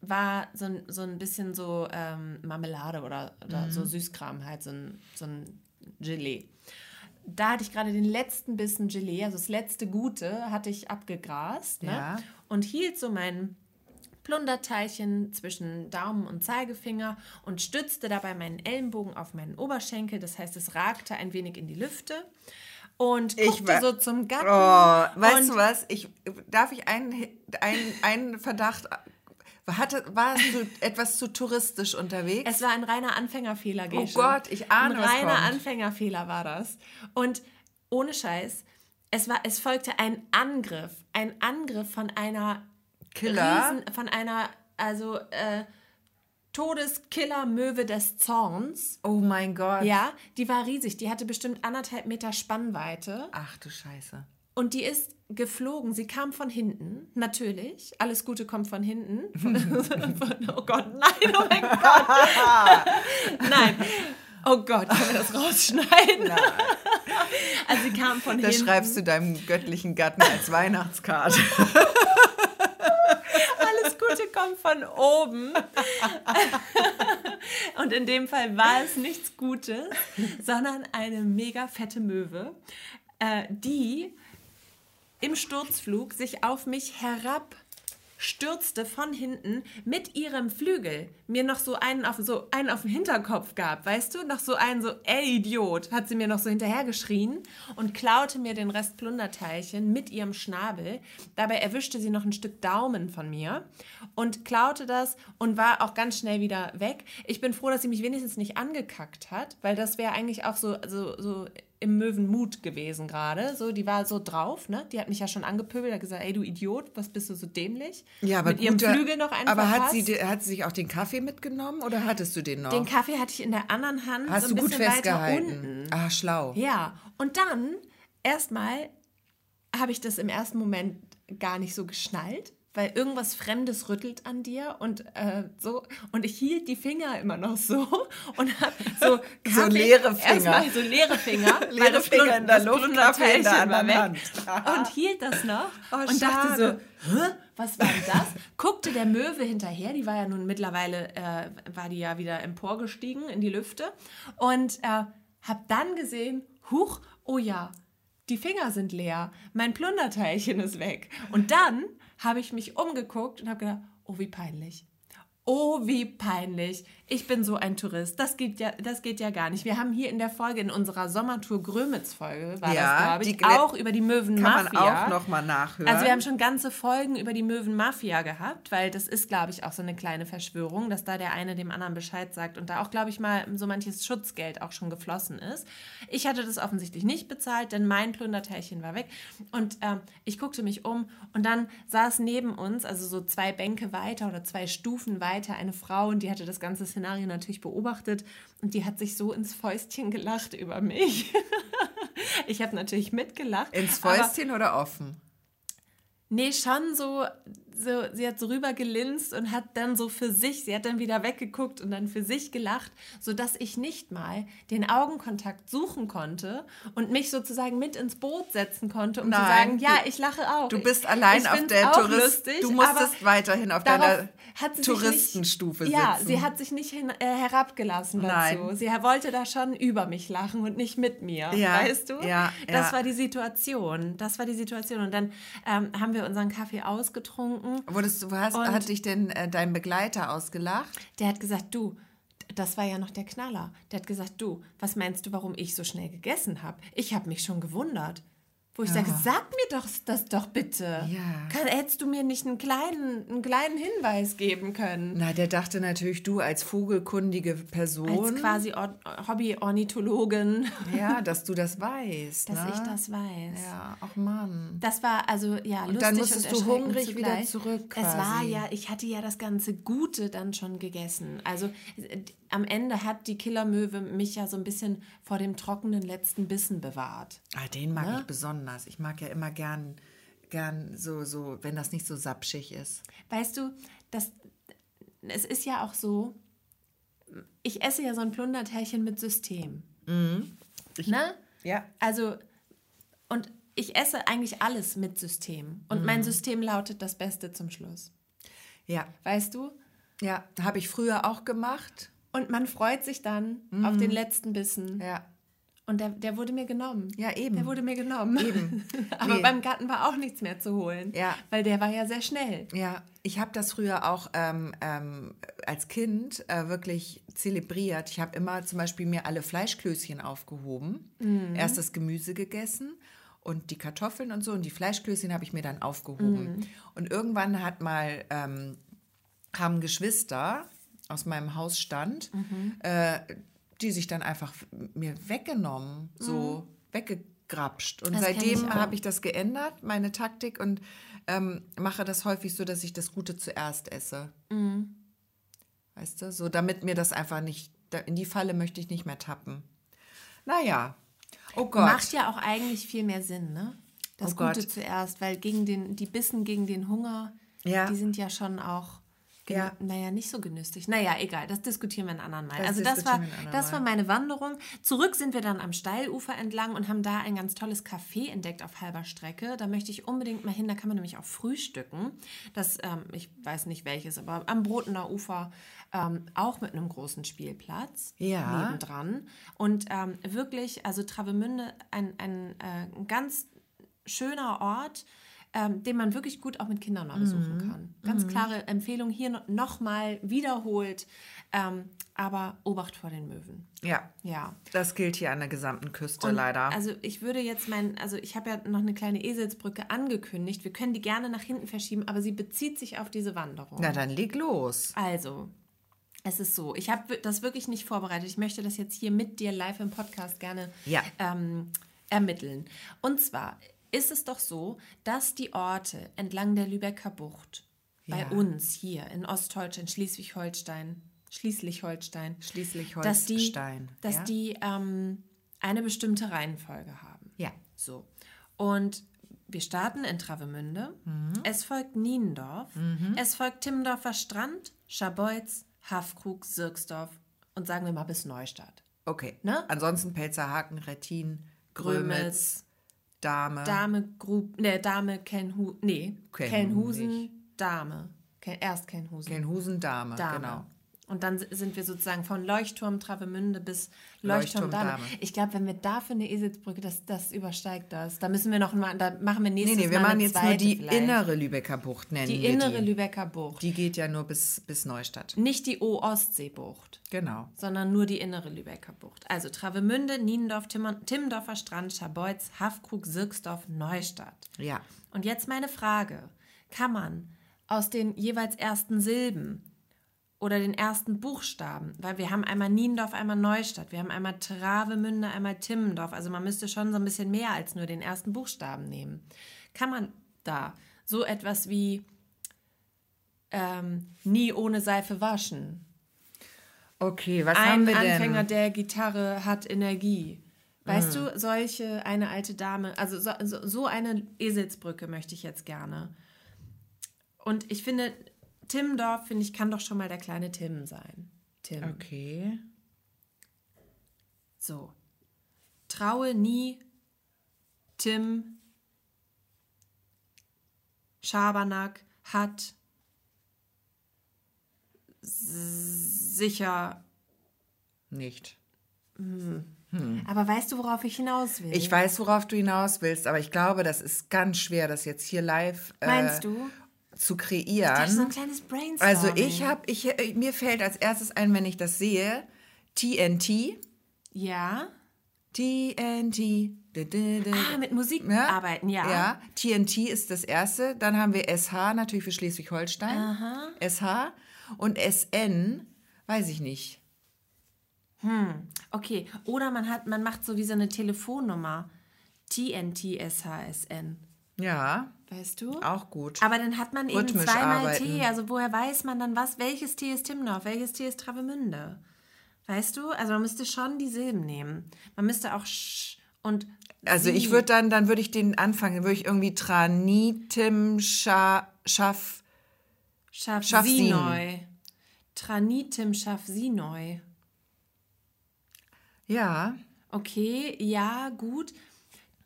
war so ein, so ein bisschen so ähm, Marmelade oder, oder so Süßkram, halt so ein, so ein Gelee. Da hatte ich gerade den letzten Bissen Gelee, also das letzte Gute, hatte ich abgegrast ne? Ja. und hielt so mein Plunderteilchen zwischen Daumen und Zeigefinger und stützte dabei meinen Ellenbogen auf meinen Oberschenkel. Das heißt, es ragte ein wenig in die Lüfte und Ich guckte wa- so zum Gatten. Oh, weißt du was? Ich, darf ich einen, einen, einen Verdacht? Hatte, warst du etwas zu touristisch unterwegs? Es war ein reiner Anfängerfehler, Gesche. Oh Gott, ich ahne, Ein reiner kommt. Anfängerfehler war das. Und ohne Scheiß, es, war, es folgte ein Angriff. Ein Angriff von einer Killer? Riesen, von einer, also äh, Todeskiller-Möwe des Zorns. Oh mein Gott. Ja, die war riesig. Die hatte bestimmt anderthalb Meter Spannweite. Ach du Scheiße. Und die ist geflogen. Sie kam von hinten, natürlich. Alles Gute kommt von hinten. oh Gott, nein, oh mein Gott. nein. Oh Gott, können wir das rausschneiden? Also sie kam von Das hinten. schreibst du deinem göttlichen Gatten als Weihnachtskarte. Alles Gute kommt von oben. Und in dem Fall war es nichts Gutes, sondern eine mega fette Möwe, äh, die im Sturzflug sich auf mich herabstürzte von hinten mit ihrem Flügel. Mir noch so einen auf, so einen auf den Hinterkopf gab, weißt du? Noch so einen so, ey Idiot, hat sie mir noch so hinterhergeschrien und klaute mir den Rest Plunderteilchen mit ihrem Schnabel. Dabei erwischte sie noch ein Stück Daumen von mir und klaute das und war auch ganz schnell wieder weg. Ich bin froh, dass sie mich wenigstens nicht angekackt hat, weil das wäre eigentlich auch so, so, so im Möwenmut gewesen gerade. So, die war so drauf, ne? Die hat mich ja schon angepöbelt, hat gesagt, ey du Idiot, was bist du so dämlich? Ja, aber Mit ihrem guter- Flügel noch einen Aber hat sie, hat sie sich auch den Kaffee mitgenommen oder hattest du den noch? Den Kaffee hatte ich in der anderen Hand, Hast so du gut festgehalten? Ah, schlau. Ja, und dann erstmal habe ich das im ersten Moment gar nicht so geschnallt, weil irgendwas Fremdes rüttelt an dir und äh, so. Und ich hielt die Finger immer noch so und habe so, Kaffee- leere Finger. Erstmal so leere Finger. Leere Finger Plun- in der Luft, Kaffee in der anderen weg. Und hielt das noch Oh, und dachte schade. so, Hä? Was war denn das? Guckte der Möwe hinterher, die war ja nun mittlerweile, äh, war die ja wieder emporgestiegen in die Lüfte und äh, hab dann gesehen, huch, oh ja, die Finger sind leer, mein Plunderteilchen ist weg. Und dann habe ich mich umgeguckt und habe gedacht, oh wie peinlich. Oh, wie peinlich. Ich bin so ein Tourist. Das geht ja, das geht ja gar nicht. Wir haben hier in der Folge, in unserer Sommertour Grömitz-Folge, war Ja, das, glaube ich, die auch über die Möwenmafia. Kann man auch noch mal nachhören. Also wir haben schon ganze Folgen über die Möwenmafia gehabt, weil das ist, glaube ich, auch so eine kleine Verschwörung, dass da der eine dem anderen Bescheid sagt und da auch, glaube ich, mal so manches Schutzgeld auch schon geflossen ist. Ich hatte das offensichtlich nicht bezahlt, denn mein Plunderteilchen war weg. Und ähm, ich guckte mich um und dann saß neben uns, also so zwei Bänke weiter oder zwei Stufen weiter, eine Frau und die hatte das ganze Szenario natürlich beobachtet und die hat sich so ins Fäustchen gelacht über mich. ich habe natürlich mitgelacht. Ins Fäustchen oder offen? Nee, schon so, so, sie hat so rüber gelinst und hat dann so für sich, sie hat dann wieder weggeguckt und dann für sich gelacht, sodass ich nicht mal den Augenkontakt suchen konnte und mich sozusagen mit ins Boot setzen konnte, um zu Nein, sagen, ja, ich lache auch. Du bist allein ich auf der Tourist. lustig, du musstest weiterhin auf deiner Touristenstufe nicht, Ja, sitzen. sie hat sich nicht hin, äh, herabgelassen dazu. Nein. Sie wollte da schon über mich lachen und nicht mit mir, Ja, weißt du? ja, Das ja. war die Situation. Das war die Situation. Und dann ähm, haben wir unseren Kaffee ausgetrunken. Wurdest du, hast, Und- hat dich denn äh, dein Begleiter ausgelacht? Der hat gesagt, du, das war ja noch der Knaller. Der hat gesagt, du, was meinst du, warum ich so schnell gegessen habe? Ich habe mich schon gewundert. Wo ich sage, sag mir doch das doch bitte. Ja. Kann, hättest du mir nicht einen kleinen, einen kleinen Hinweis geben können? Na, der dachte natürlich, du als vogelkundige Person, Als quasi Or Hobby-Ornithologin, ja, dass du das weißt. dass ne? ich das weiß. Ja, ach Mann. Das war also ja lustig dann musstest und du hungrig wieder zugleich. zurück Es war quasi. ja, ich hatte ja das ganze Gute dann schon gegessen. Also am Ende hat die Killermöwe mich ja so ein bisschen vor dem trockenen letzten Bissen bewahrt. Ah, den mag Ne? ich besonders. Ich mag ja immer gern, gern so, so, wenn das nicht so sapschig ist. Weißt du, das, es ist ja auch so, ich esse ja so ein Plunderteilchen mit System. ne? Ja. Also, und ich esse eigentlich alles mit System. Und Mhm. mein System lautet das Beste zum Schluss. Ja, Weißt du? ja, habe ich früher auch gemacht. Und man freut sich dann auf den letzten Bissen. Mhm. Ja, Und der, der wurde mir genommen. Ja, eben. Der wurde mir genommen. Eben. Aber Nee. beim Gatten war auch nichts mehr zu holen. Ja. Weil der war ja sehr schnell. ja. Ich habe das früher auch ähm, ähm, als Kind äh, wirklich zelebriert. Ich habe immer zum Beispiel mir alle Fleischklößchen aufgehoben, erst das Gemüse gegessen und die Kartoffeln und so und die Fleischklößchen habe ich mir dann aufgehoben. Und irgendwann hat mal ähm, haben Geschwister aus meinem Hausstand, äh, die sich dann einfach mir weggenommen, so wegge grapscht. Und Das ich seitdem habe ich das geändert, meine Taktik, und ähm, mache das häufig so, dass ich das Gute zuerst esse. Mhm. Weißt du, so damit mir das einfach nicht, in die Falle möchte ich nicht mehr tappen. Naja. Oh Gott. Macht ja auch eigentlich viel mehr Sinn, ne? Das Oh Gott. Gute zuerst, weil gegen den, die Bissen gegen den Hunger, Ja. die sind ja schon auch, Ja. naja, nicht so genüsslich. Naja, egal, das diskutieren wir ein anderen Mal. Das also das war, das war meine Wanderung. Zurück sind wir dann am Steilufer entlang und haben da ein ganz tolles Café entdeckt auf halber Strecke. Da möchte ich unbedingt mal hin, da kann man nämlich auch frühstücken. Das, ähm, ich weiß nicht welches, aber am Brotener Ufer ähm, auch mit einem großen Spielplatz Ja. nebendran. Und ähm, wirklich, also Travemünde, ein, ein, äh, ein ganz schöner Ort, ähm, den man wirklich gut auch mit Kindern mal besuchen Mhm. kann. Ganz klare Empfehlung hier no- nochmal wiederholt. Ähm, aber Obacht vor den Möwen. Ja, Ja. das gilt hier an der gesamten Küste Und leider. Also ich würde jetzt mein, also ich habe ja noch eine kleine Eselsbrücke angekündigt. Wir können die gerne nach hinten verschieben, aber sie bezieht sich auf diese Wanderung. Na, dann leg los. Also, es ist so, ich habe das wirklich nicht vorbereitet. Ich möchte das jetzt hier mit dir live im Podcast gerne Ja. ähm, ermitteln. Und zwar ist es doch so, dass die Orte entlang der Lübecker Bucht bei Ja. uns hier in Ostdeutschland, Schleswig-Holstein, Schließlich-Holstein, Schließlich dass die, dass ja? die ähm, eine bestimmte Reihenfolge haben. Ja. So. Und wir starten in Travemünde. Mhm. Es folgt Niendorf. Es folgt Timmendorfer Strand, Scharbeutz, Hafkrug, Sirksdorf und sagen wir mal bis Neustadt. Okay. Ne? Ansonsten Pelzerhaken, Rettin, Grömitz, Dame. Dame, Grub, ne, Dame, Kelnhu, nee, Kelnhu Kelnhusen, Dame. Kel, erst Kelnhusen. Kelnhusen, Dame, Dame. genau. Und dann sind wir sozusagen von Leuchtturm Travemünde bis Leuchtturm Leuchtturm Dame. Ich glaube, wenn wir dafür eine Eselsbrücke, das, das übersteigt das. Da müssen wir noch mal, da machen wir Nee, nächstes nee, wir Mal machen jetzt nur die vielleicht. innere Lübecker Bucht, nennen die wir innere die. Lübecker Bucht. Die geht ja nur bis, bis Neustadt. Nicht die O-Ostsee-Bucht, Genau. sondern nur die innere Lübecker Bucht. Also Travemünde, Niendorf, Timmer, Timmendorfer Strand, Scharbeutz, Hafkrug, Sirksdorf, Neustadt. Ja. Und jetzt meine Frage. Kann man aus den jeweils ersten Silben oder den ersten Buchstaben, weil wir haben einmal Niendorf, einmal Neustadt, wir haben einmal Travemünde, einmal Timmendorf, also man müsste schon so ein bisschen mehr als nur den ersten Buchstaben nehmen. Kann man da so etwas wie ähm, nie ohne Seife waschen? Okay, was haben Ein wir denn? Anfänger der Gitarre hat Energie. Weißt du, solche, eine alte Dame, also so, so, so eine Eselsbrücke möchte ich jetzt gerne. Und ich finde, Timmendorf, finde ich, kann doch schon mal der kleine Tim sein. Tim. Okay. So. Traue nie Tim Schabernack hat sicher. Nicht. Aber weißt du, worauf ich hinaus will? Ich weiß, worauf du hinaus willst, aber ich glaube, das ist ganz schwer, das jetzt hier live äh, Meinst du? Zu Das ist so ein kreieren. kleines Brainstorming. Also ich habe, ich, äh, mir fällt als erstes ein, wenn ich das sehe, TNT. Ja. TNT. Ah, mit Musik Ja? arbeiten, ja. Ja, TNT ist das erste. Dann haben wir SH, natürlich für Schleswig-Holstein. SH. Und SN, weiß ich nicht. Okay. Oder man hat, man macht so wie so eine Telefonnummer. TNTSHSN. Ja, Weißt du? auch gut. Aber dann hat man eben Rhythmisch zweimal arbeiten. T. Also woher weiß man dann was? Welches T ist Timdorf? Welches T ist Travemünde? Weißt du? Also man müsste schon die Silben nehmen. Man müsste auch sch und Also ich würde dann, dann würde ich den anfangen, dann würde ich irgendwie Tranitim Scha Schaff. Schaff, Schaff sie sie. neu. Tranitim schaff sie neu. Ja, Okay, ja, gut.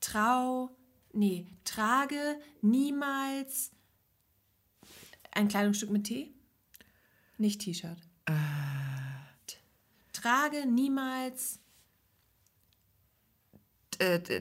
Trau, nee, trage niemals ein Kleidungsstück mit T? Nicht T-Shirt. T- Trage niemals äh, äh, t-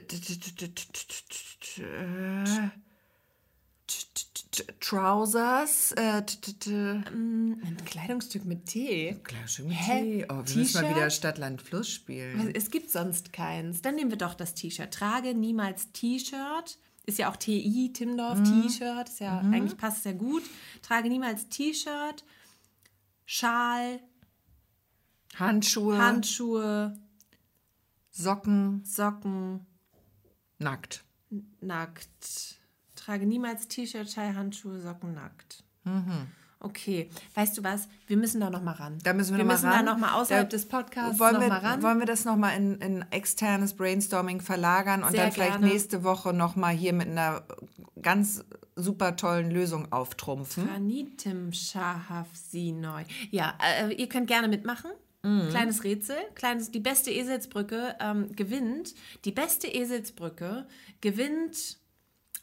Trousers, äh, t- ein Kleidungsstück mit T. Kleidungsstück mit? T. Oh, wir müssen mal wieder Stadt, Land, Fluss spielen. Es gibt sonst keins. Dann nehmen wir doch das T-Shirt. Trage niemals T-Shirt. Ist ja auch TI, Timdorf, Mhm. T-Shirt. Ist ja, eigentlich passt es ja gut. Trage niemals T-Shirt, Schal, Handschuhe, Handschuhe, Socken, Socken, Nackt. Nackt. Trage niemals T-Shirt, Schei, Handschuhe, Socken nackt. Mhm. Okay, weißt du was? Wir müssen da noch mal ran. Da müssen wir, wir noch müssen mal ran. da noch mal außerhalb Da des Podcasts wollen noch wir, mal ran. Wollen wir das nochmal in, in externes Brainstorming verlagern und Sehr dann vielleicht gerne. nächste Woche nochmal hier mit einer ganz super tollen Lösung auftrumpfen? Granitim Schahafsinoi. Ja, äh, ihr könnt gerne mitmachen. Mhm. Kleines Rätsel. Kleines, die beste Eselsbrücke ähm, gewinnt. Die beste Eselsbrücke gewinnt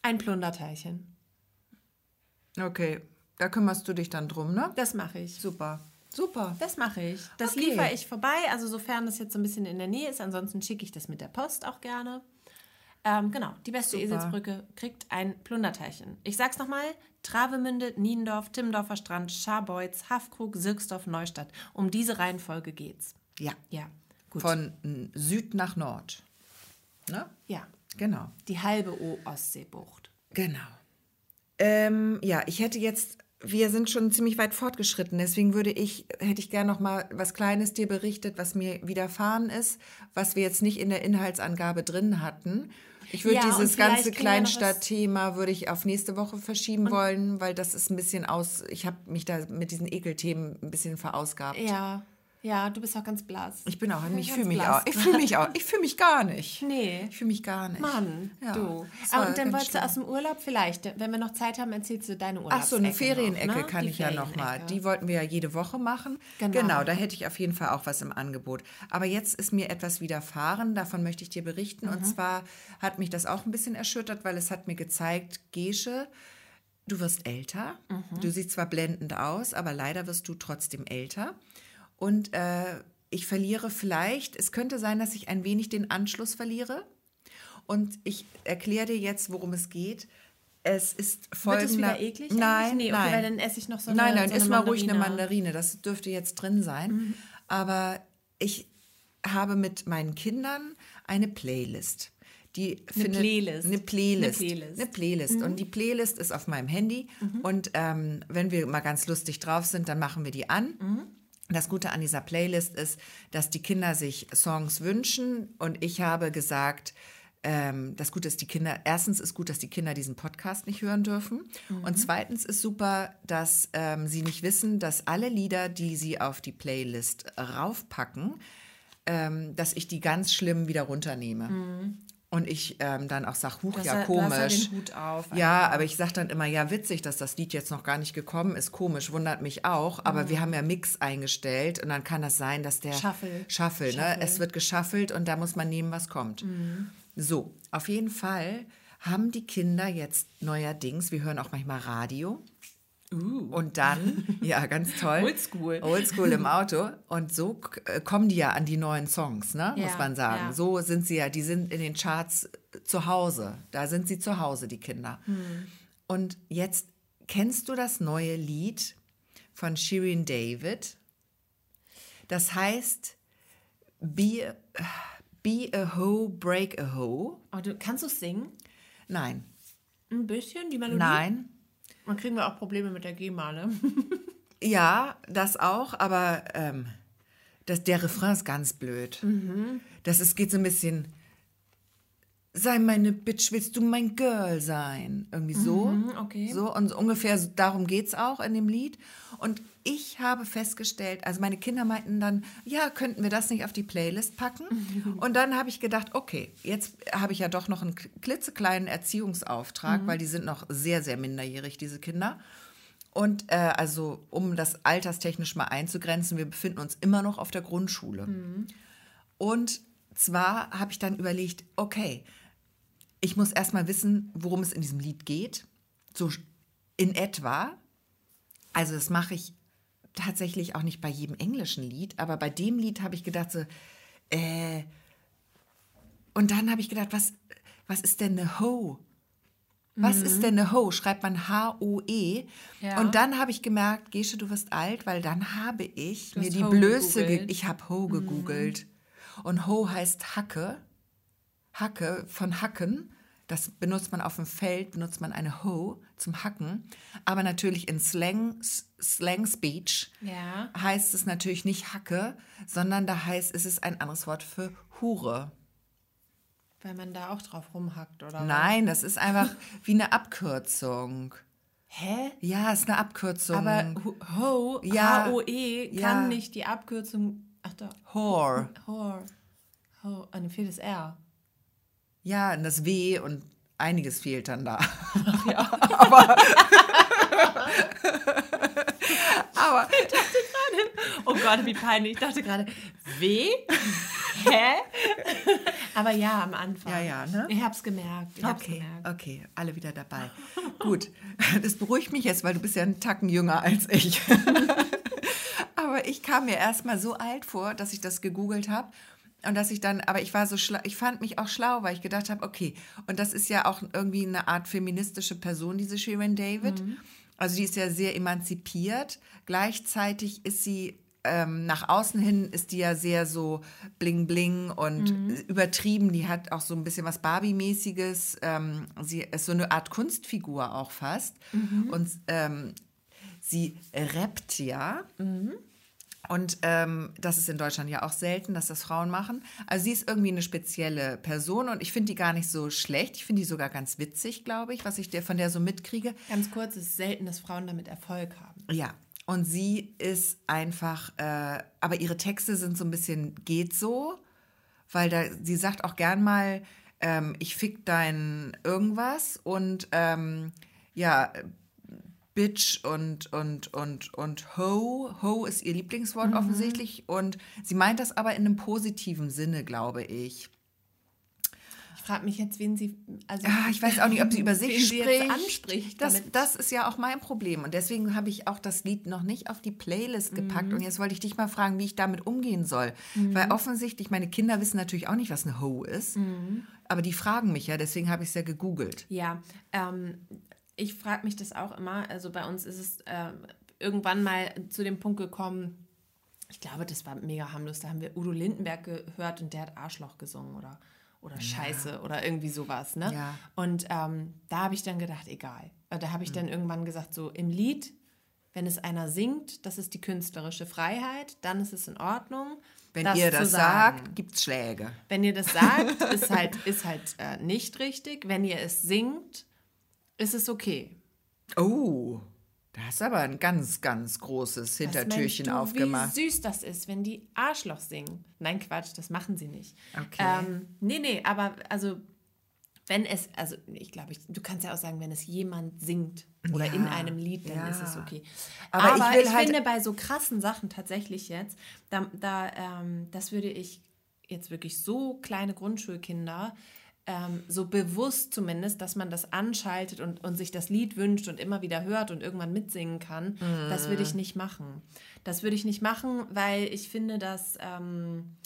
ein Plunderteilchen. Okay, da kümmerst du dich dann drum, ne? Das mache ich. Super. Super. Das mache ich. Das Okay. liefere ich vorbei, also sofern das jetzt so ein bisschen in der Nähe ist. Ansonsten schicke ich das mit der Post auch gerne. Ähm, genau, die beste Super. Eselsbrücke kriegt ein Plunderteilchen. Ich sag's nochmal: Travemünde, Niendorf, Timmendorfer Strand, Scharbeutz, Hafkrug, Sirksdorf, Neustadt. Um diese Reihenfolge geht's. Ja. Ja, gut. Von mm, Süd nach Nord. Ne? ja, Genau. die halbe O-Ostseebucht. Genau. Ähm, ja, ich hätte jetzt, wir sind schon ziemlich weit fortgeschritten, deswegen würde ich, hätte ich gerne noch mal was Kleines dir berichtet, was mir widerfahren ist, was wir jetzt nicht in der Inhaltsangabe drin hatten. Ich würde Ja, dieses ganze Kleinstadtthema würde ich auf nächste Woche verschieben wollen, weil das ist ein bisschen aus, ich habe mich da mit diesen Ekelthemen ein bisschen verausgabt. Ja, ja, du bist auch ganz blass. Ich bin auch, ich Ganz fühle mich blass. auch, ich fühle mich auch, ich fühle mich gar nicht. Nee. Ich fühle mich gar nicht. Mann, Ja, du. Ah, und dann wolltest du schlimm. aus dem Urlaub vielleicht, wenn wir noch Zeit haben, erzählst du deine Urlaubsecke Ach so, eine Ferienecke noch, ne? kann Die ich ja noch mal. Ferienecke. Die wollten wir ja jede Woche machen. Genau. da hätte ich auf jeden Fall auch was im Angebot. Aber jetzt ist mir etwas widerfahren, davon möchte ich dir berichten. Mhm. Und zwar hat mich das auch ein bisschen erschüttert, weil es hat mir gezeigt, Gesche, du wirst älter. Mhm. Du siehst zwar blendend aus, aber leider wirst du trotzdem älter. Und äh, ich verliere vielleicht, es könnte sein, dass ich ein wenig den Anschluss verliere. Und ich erkläre dir jetzt, worum es geht. Es ist Wird folgender... es wieder eklig? Nein, nee, okay, nein. weil dann esse ich noch so eine Nein, nein, so iss eine mal ruhig eine Mandarine. Das dürfte jetzt drin sein. Mhm. Aber ich habe mit meinen Kindern eine Playlist. Die findet, Playlist. Eine Playlist. Eine Playlist. Mhm. Eine Playlist. Und die Playlist ist auf meinem Handy. Und ähm, wenn wir mal ganz lustig drauf sind, dann machen wir die an. Mhm. Das Gute an dieser Playlist ist, dass die Kinder sich Songs wünschen und ich habe gesagt, ähm, das Gute ist, die Kinder, erstens ist gut, dass die Kinder diesen Podcast nicht hören dürfen und zweitens ist super, dass ähm, sie nicht wissen, dass alle Lieder, die sie auf die Playlist raufpacken, ähm, dass ich die ganz schlimm wieder runternehme. Und ich ähm, dann auch sage, huch, Du hast ja, komisch. auf ja, aber ich sage dann immer, ja, witzig, dass das Lied jetzt noch gar nicht gekommen ist. Komisch, wundert mich auch. Aber Mhm. wir haben ja Mix eingestellt und dann kann das sein, dass der Shuffle. Shuffle, ne? Es wird geschaffelt und da muss man nehmen, was kommt. Mhm. So, auf jeden Fall haben die Kinder jetzt neuerdings, wir hören auch manchmal Radio. Und dann, ja, ganz toll. Uh. Oldschool. Oldschool im Auto. Und so äh, kommen die ja an die neuen Songs, ne? muss Ja, man sagen. ja. So sind sie ja, die sind in den Charts äh, zu Hause. Da sind sie zu Hause, die Kinder. Hm. Und jetzt kennst du das neue Lied von Shirin David? Das heißt Be, be a Hoe, Break a Hoe. Oh, du, kannst du singen? Nein. Ein bisschen, die Melodie? Nein. Dann kriegen wir auch Probleme mit der GEMA, ne? Ja, das auch, aber ähm, das, der Refrain ist ganz blöd. Das ist, geht so ein bisschen, sei meine Bitch, willst du mein Girl sein? Irgendwie so. okay. So, und so ungefähr darum geht es auch in dem Lied. Und ich habe festgestellt, also meine Kinder meinten dann, ja, könnten wir das nicht auf die Playlist packen? Und dann habe ich gedacht, okay, jetzt habe ich ja doch noch einen klitzekleinen Erziehungsauftrag, weil die sind noch sehr, sehr minderjährig, diese Kinder. Und äh, also, um das alterstechnisch mal einzugrenzen, wir befinden uns immer noch auf der Grundschule. Und zwar habe ich dann überlegt, okay, ich muss erstmal wissen, worum es in diesem Lied geht. So in etwa. Also, das mache ich tatsächlich auch nicht bei jedem englischen Lied, aber bei dem Lied habe ich gedacht, so, äh, und dann habe ich gedacht, was, was ist denn eine Ho? Was ist denn eine Ho? Schreibt man H-O-E. Ja. Und dann habe ich gemerkt, Gesche, du wirst alt, weil dann habe ich Du mir die Ho Blöße, ge gegoogelt. ich habe Ho gegoogelt. Und Ho heißt Hacke. Hacke von Hacken. Das benutzt man auf dem Feld, benutzt man eine Ho zum Hacken. Aber natürlich in Slang, Slang Speech Ja. heißt es natürlich nicht Hacke, sondern da heißt es ist ein anderes Wort für Hure. Weil man da auch drauf rumhackt, oder? Nein, das ist einfach wie eine Abkürzung. Hä? Ja, ist eine Abkürzung. Aber Ho, Ja. H-O-E, Ja. kann nicht die Abkürzung. Ach da. Whore. Hor. Ho. Ne, fehlt das R. Ja, und das W und einiges fehlt dann da. Aber, aber Oh Gott, wie peinlich. Ich dachte gerade, W? Hä? Aber ja, am Anfang. Ja, ja, ne? Ich hab's gemerkt. Ich hab's Okay, gemerkt. okay, alle wieder dabei. Gut, das beruhigt mich jetzt, weil du bist ja einen Tacken jünger als ich. aber ich kam mir erstmal so alt vor, dass ich das gegoogelt habe. Und dass ich dann, aber ich war so schlau, ich fand mich auch schlau, weil ich gedacht habe, okay, und das ist ja auch irgendwie eine Art feministische Person, diese Shirin David. Also die ist ja sehr emanzipiert. Gleichzeitig ist sie ähm, nach außen hin ist die ja sehr so bling bling und übertrieben. Die hat auch so ein bisschen was Barbie-mäßiges. Ähm, sie ist so eine Art Kunstfigur auch fast. Und ähm, sie rappt ja. Und ähm, das ist in Deutschland ja auch selten, dass das Frauen machen. Also sie ist irgendwie eine spezielle Person und ich finde die gar nicht so schlecht. Ich finde die sogar ganz witzig, glaube ich, was ich der, von der so mitkriege. Ganz kurz, es ist selten, dass Frauen damit Erfolg haben. Ja, und sie ist einfach, äh, aber ihre Texte sind so ein bisschen geht so, weil da, sie sagt auch gern mal, ähm, ich fick dein irgendwas und ähm, ja, Bitch und, und, und, und Ho. Ho ist ihr Lieblingswort offensichtlich und sie meint das aber in einem positiven Sinne, glaube ich. Ich frage mich jetzt, wen sie. Also, Ah, ich weiß auch nicht, ob sie über sich spricht. Anspricht Das, das ist ja auch mein Problem. Und deswegen habe ich auch das Lied noch nicht auf die Playlist gepackt. Mhm. Und jetzt wollte ich dich mal fragen, wie ich damit umgehen soll. Weil offensichtlich, meine Kinder wissen natürlich auch nicht, was eine Ho ist. Mhm. Aber die fragen mich ja, deswegen habe ich es ja gegoogelt. Ja, ähm, ich frage mich das auch immer. Also bei uns ist es ähm, irgendwann mal zu dem Punkt gekommen, ich glaube, das war mega harmlos. Da haben wir Udo Lindenberg gehört und der hat Arschloch gesungen oder, oder Scheiße oder irgendwie sowas. Ne? Ja. Und ähm, da habe ich dann gedacht, egal. Äh, Da habe ich dann irgendwann gesagt, so im Lied, wenn es einer singt, das ist die künstlerische Freiheit, dann ist es in Ordnung. Wenn das ihr das sagt, gibt es Schläge. Wenn ihr das sagt, ist halt, ist halt äh, nicht richtig. Wenn ihr es singt, ist es okay. Oh, da hast du aber ein ganz, ganz großes Hintertürchen du, aufgemacht. Wie süß das ist, wenn die Arschloch singen. Nein, Quatsch, das machen sie nicht. Okay. Ähm, nee, nee, aber also, wenn es, also ich glaube, ich, du kannst ja auch sagen, wenn es jemand singt oder Ja, in einem Lied, dann ja. ist es okay. Aber Aber, ich ich, halt- finde, bei so krassen Sachen tatsächlich jetzt, da, da ähm, das würde ich jetzt wirklich so kleine Grundschulkinder ähm, so bewusst zumindest, dass man das anschaltet und, und sich das Lied wünscht und immer wieder hört und irgendwann mitsingen kann, das würde ich nicht machen. Das würde ich nicht machen, weil ich finde, dass, ähm,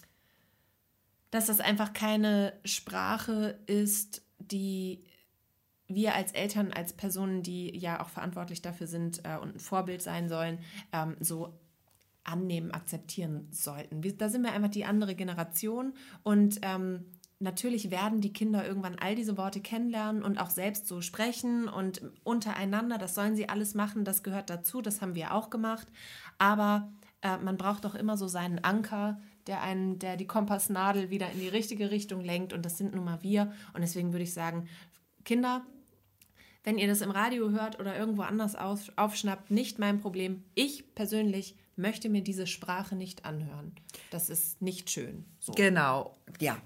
dass das einfach keine Sprache ist, die wir als Eltern, als Personen, die ja auch verantwortlich dafür sind äh, und ein Vorbild sein sollen, ähm, so annehmen, akzeptieren sollten. Wir, da sind wir einfach die andere Generation und ähm, natürlich werden die Kinder irgendwann all diese Worte kennenlernen und auch selbst so sprechen und untereinander, das sollen sie alles machen, das gehört dazu, das haben wir auch gemacht, aber äh, man braucht doch immer so seinen Anker, der einen, der die Kompassnadel wieder in die richtige Richtung lenkt und das sind nun mal wir und deswegen würde ich sagen, Kinder, wenn ihr das im Radio hört oder irgendwo anders auf, aufschnappt, nicht mein Problem. Ich persönlich möchte mir diese Sprache nicht anhören. Das ist nicht schön. So. Genau, ja.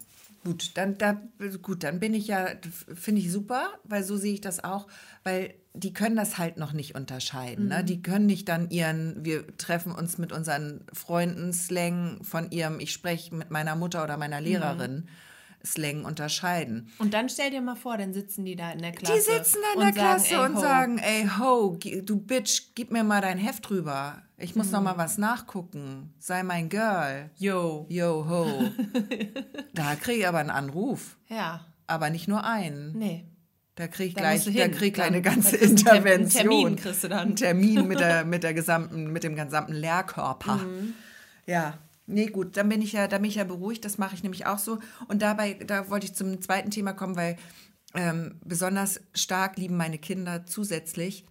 Gut, dann, da, gut, dann bin ich ja, finde ich super, weil so sehe ich das auch, weil die können das halt noch nicht unterscheiden. Ne? Die können nicht dann ihren, wir treffen uns mit unseren Freunden Slang von ihrem, ich spreche mit meiner Mutter oder meiner Lehrerin Slang unterscheiden. Und dann stell dir mal vor, dann sitzen die da in der Klasse. Die sitzen da in der und Klasse sagen, und ho. sagen, ey, ho, du Bitch, gib mir mal dein Heft rüber. Ich muss noch Mhm. mal was nachgucken. Sei mein Girl. Yo. Yo, ho. da kriege ich aber einen Anruf. Ja, Aber nicht nur einen. nee. Da krieg ich Da gleich, da krieg ich Dann- eine ganze Intervention. Termin kriegst du dann. Einen Termin mit der, mit der gesamten, mit dem gesamten Lehrkörper. Mhm. Ja. Nee, gut, dann bin ich ja, da bin ich ja beruhigt, das mache ich nämlich auch so. Und dabei, da wollte ich zum zweiten Thema kommen, weil ähm, besonders stark lieben meine Kinder zusätzlich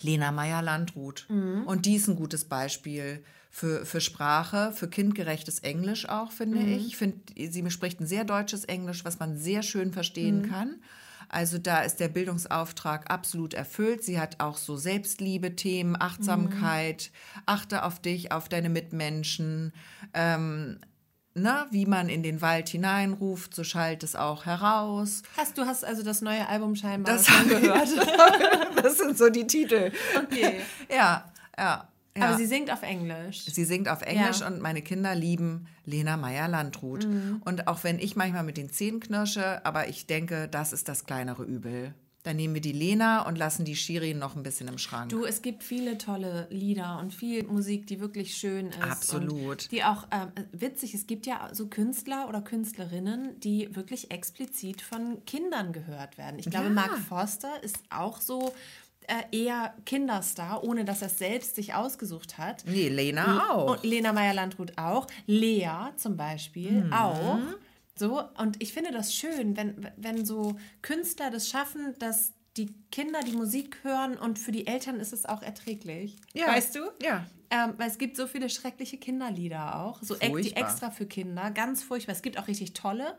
Lena Meyer-Landrut. Mhm. Und die ist ein gutes Beispiel für, für Sprache, für kindgerechtes Englisch auch, finde Mhm. ich. Ich finde, sie spricht ein sehr deutsches Englisch, was man sehr schön verstehen Mhm. kann. Also da ist der Bildungsauftrag absolut erfüllt. Sie hat auch so Selbstliebe-Themen, Achtsamkeit, achte auf dich, auf deine Mitmenschen. Ähm, ne, wie man in den Wald hineinruft, so schallt es auch heraus. Hast du hast also das neue Album scheinbar Das gehört? das sind so die Titel. Okay. Ja, ja. Ja. Aber sie singt auf Englisch. Sie singt auf Englisch Ja. Mhm. und meine Kinder lieben Lena Meyer-Landrut. Und auch wenn ich manchmal mit den Zähnen knirsche, aber ich denke, das ist das kleinere Übel. Dann nehmen wir die Lena und lassen die Shirin noch ein bisschen im Schrank. Du, es gibt viele tolle Lieder und viel Musik, die wirklich schön ist. Absolut. Die auch ähm, witzig, es gibt ja so Künstler oder Künstlerinnen, die wirklich explizit von Kindern gehört werden. Ich glaube, Ja. Mark Forster ist auch so äh, eher Kinderstar, ohne dass er es selbst sich ausgesucht hat. nee, Lena auch. Und Lena Meyer-Landrut auch. Lea zum Beispiel Mhm. auch. So, und ich finde das schön, wenn, wenn so Künstler das schaffen, dass die Kinder die Musik hören und für die Eltern ist es auch erträglich. Ja. Weißt du? Ja. Ähm, weil es gibt so viele schreckliche Kinderlieder auch, so die extra für Kinder, ganz furchtbar. Es gibt auch richtig tolle,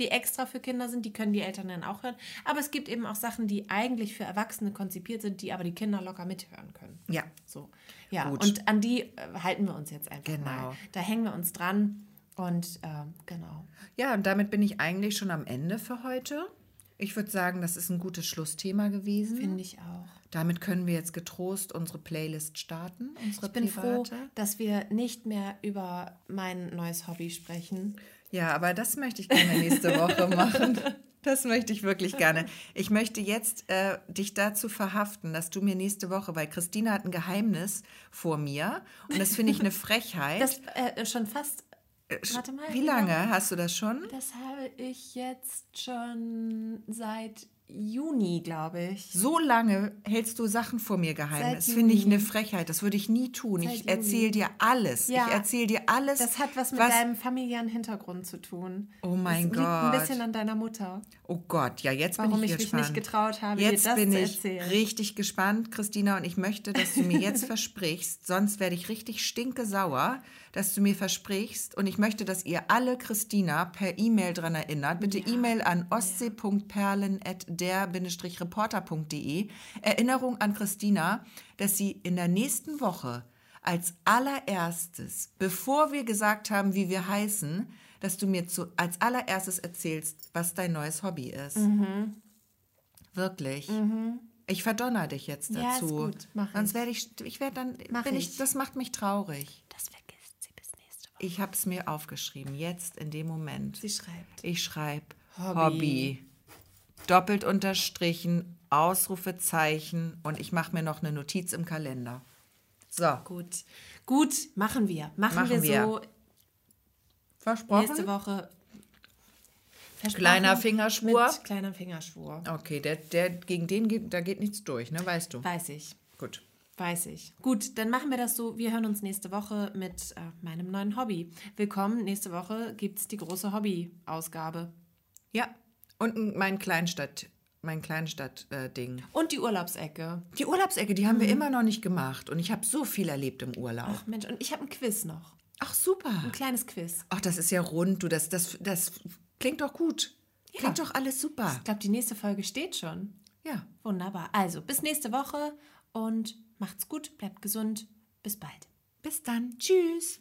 die extra für Kinder sind, die können die Eltern dann auch hören. Aber es gibt eben auch Sachen, die eigentlich für Erwachsene konzipiert sind, die aber die Kinder locker mithören können. Ja. So, ja, Gut. und an die äh, halten wir uns jetzt einfach Genau. mal. Da hängen wir uns dran und ähm, genau. Ja, und damit bin ich eigentlich schon am Ende für heute. Ich würde sagen, das ist ein gutes Schlussthema gewesen. Finde ich auch. Damit können wir jetzt getrost unsere Playlist starten. Unsere Ich bin froh, private. dass wir nicht mehr über mein neues Hobby sprechen. Ja, aber das möchte ich gerne nächste Woche machen. Das möchte ich wirklich gerne. Ich möchte jetzt äh, dich dazu verhaften, dass du mir nächste Woche, weil Christina hat ein Geheimnis vor mir und das finde ich eine Frechheit. Das äh, schon fast. Warte mal. Wie lange hast du das schon? Das habe ich jetzt schon seit Juni, glaube ich. So lange hältst du Sachen vor mir geheim. Seit Das finde ich eine Frechheit. Das würde ich nie tun. Seit ich erzähle dir alles. Ja. Ich erzähle dir alles. Das hat was mit deinem familiären Hintergrund zu tun. Oh mein das Liegt ein Gott. bisschen an deiner Mutter. Oh Gott, ja, jetzt Warum bin ich ich mich gespannt. nicht getraut habe, jetzt dir das bin zu ich erzählen. richtig gespannt, Christina, und ich möchte, dass du mir jetzt versprichst, sonst werde ich richtig stinke sauer, dass du mir versprichst und ich möchte, dass ihr alle Christina per E-Mail dran erinnert. Bitte E-Mail an ostsee.perlen@der-reporter.de. Erinnerung an Christina, dass sie in der nächsten Woche als allererstes, bevor wir gesagt haben, wie wir heißen, dass du mir zu, als allererstes erzählst, was dein neues Hobby ist. Wirklich. Ich verdonner dich jetzt Mhm. Ja, ist dazu. gut, mach Sonst werde ich, ich werde dann, Mach bin ich. ich. das macht mich traurig. Das vergisst sie bis nächste Woche. Ich habe es mir aufgeschrieben, jetzt in dem Moment. Sie schreibt. Ich schreibe Hobby. Hobby. Doppelt unterstrichen, Ausrufezeichen und ich mache mir noch eine Notiz im Kalender. So, Gut. Gut, machen wir. Machen, Machen wir, wir. so versprochen. nächste Woche. Versprochen Kleiner Fingerschwur. Mit kleiner Fingerschwur. Okay, der, der, gegen den geht, da geht nichts durch, ne? Weißt du. Weiß ich. Gut. Weiß ich. Gut, dann machen wir das so. Wir hören uns nächste Woche mit äh, meinem neuen Hobby. Willkommen. Nächste Woche gibt es die große Hobby-Ausgabe. Ja. Und mein Kleinstadt, mein Kleinstadt-Ding. Und die Urlaubsecke. die Urlaubsecke, die haben wir immer noch nicht gemacht. Und ich habe so viel erlebt im Urlaub. Ach Mensch, und ich habe ein Quiz noch. Ach, super. Ein kleines Quiz. Ach, das ist ja rund, du. Das, das, das klingt doch gut. Klingt doch alles super. Ich glaube, die nächste Folge steht schon. Ja. Wunderbar. Also, bis nächste Woche und macht's gut, bleibt gesund. Bis bald. Bis dann. Tschüss.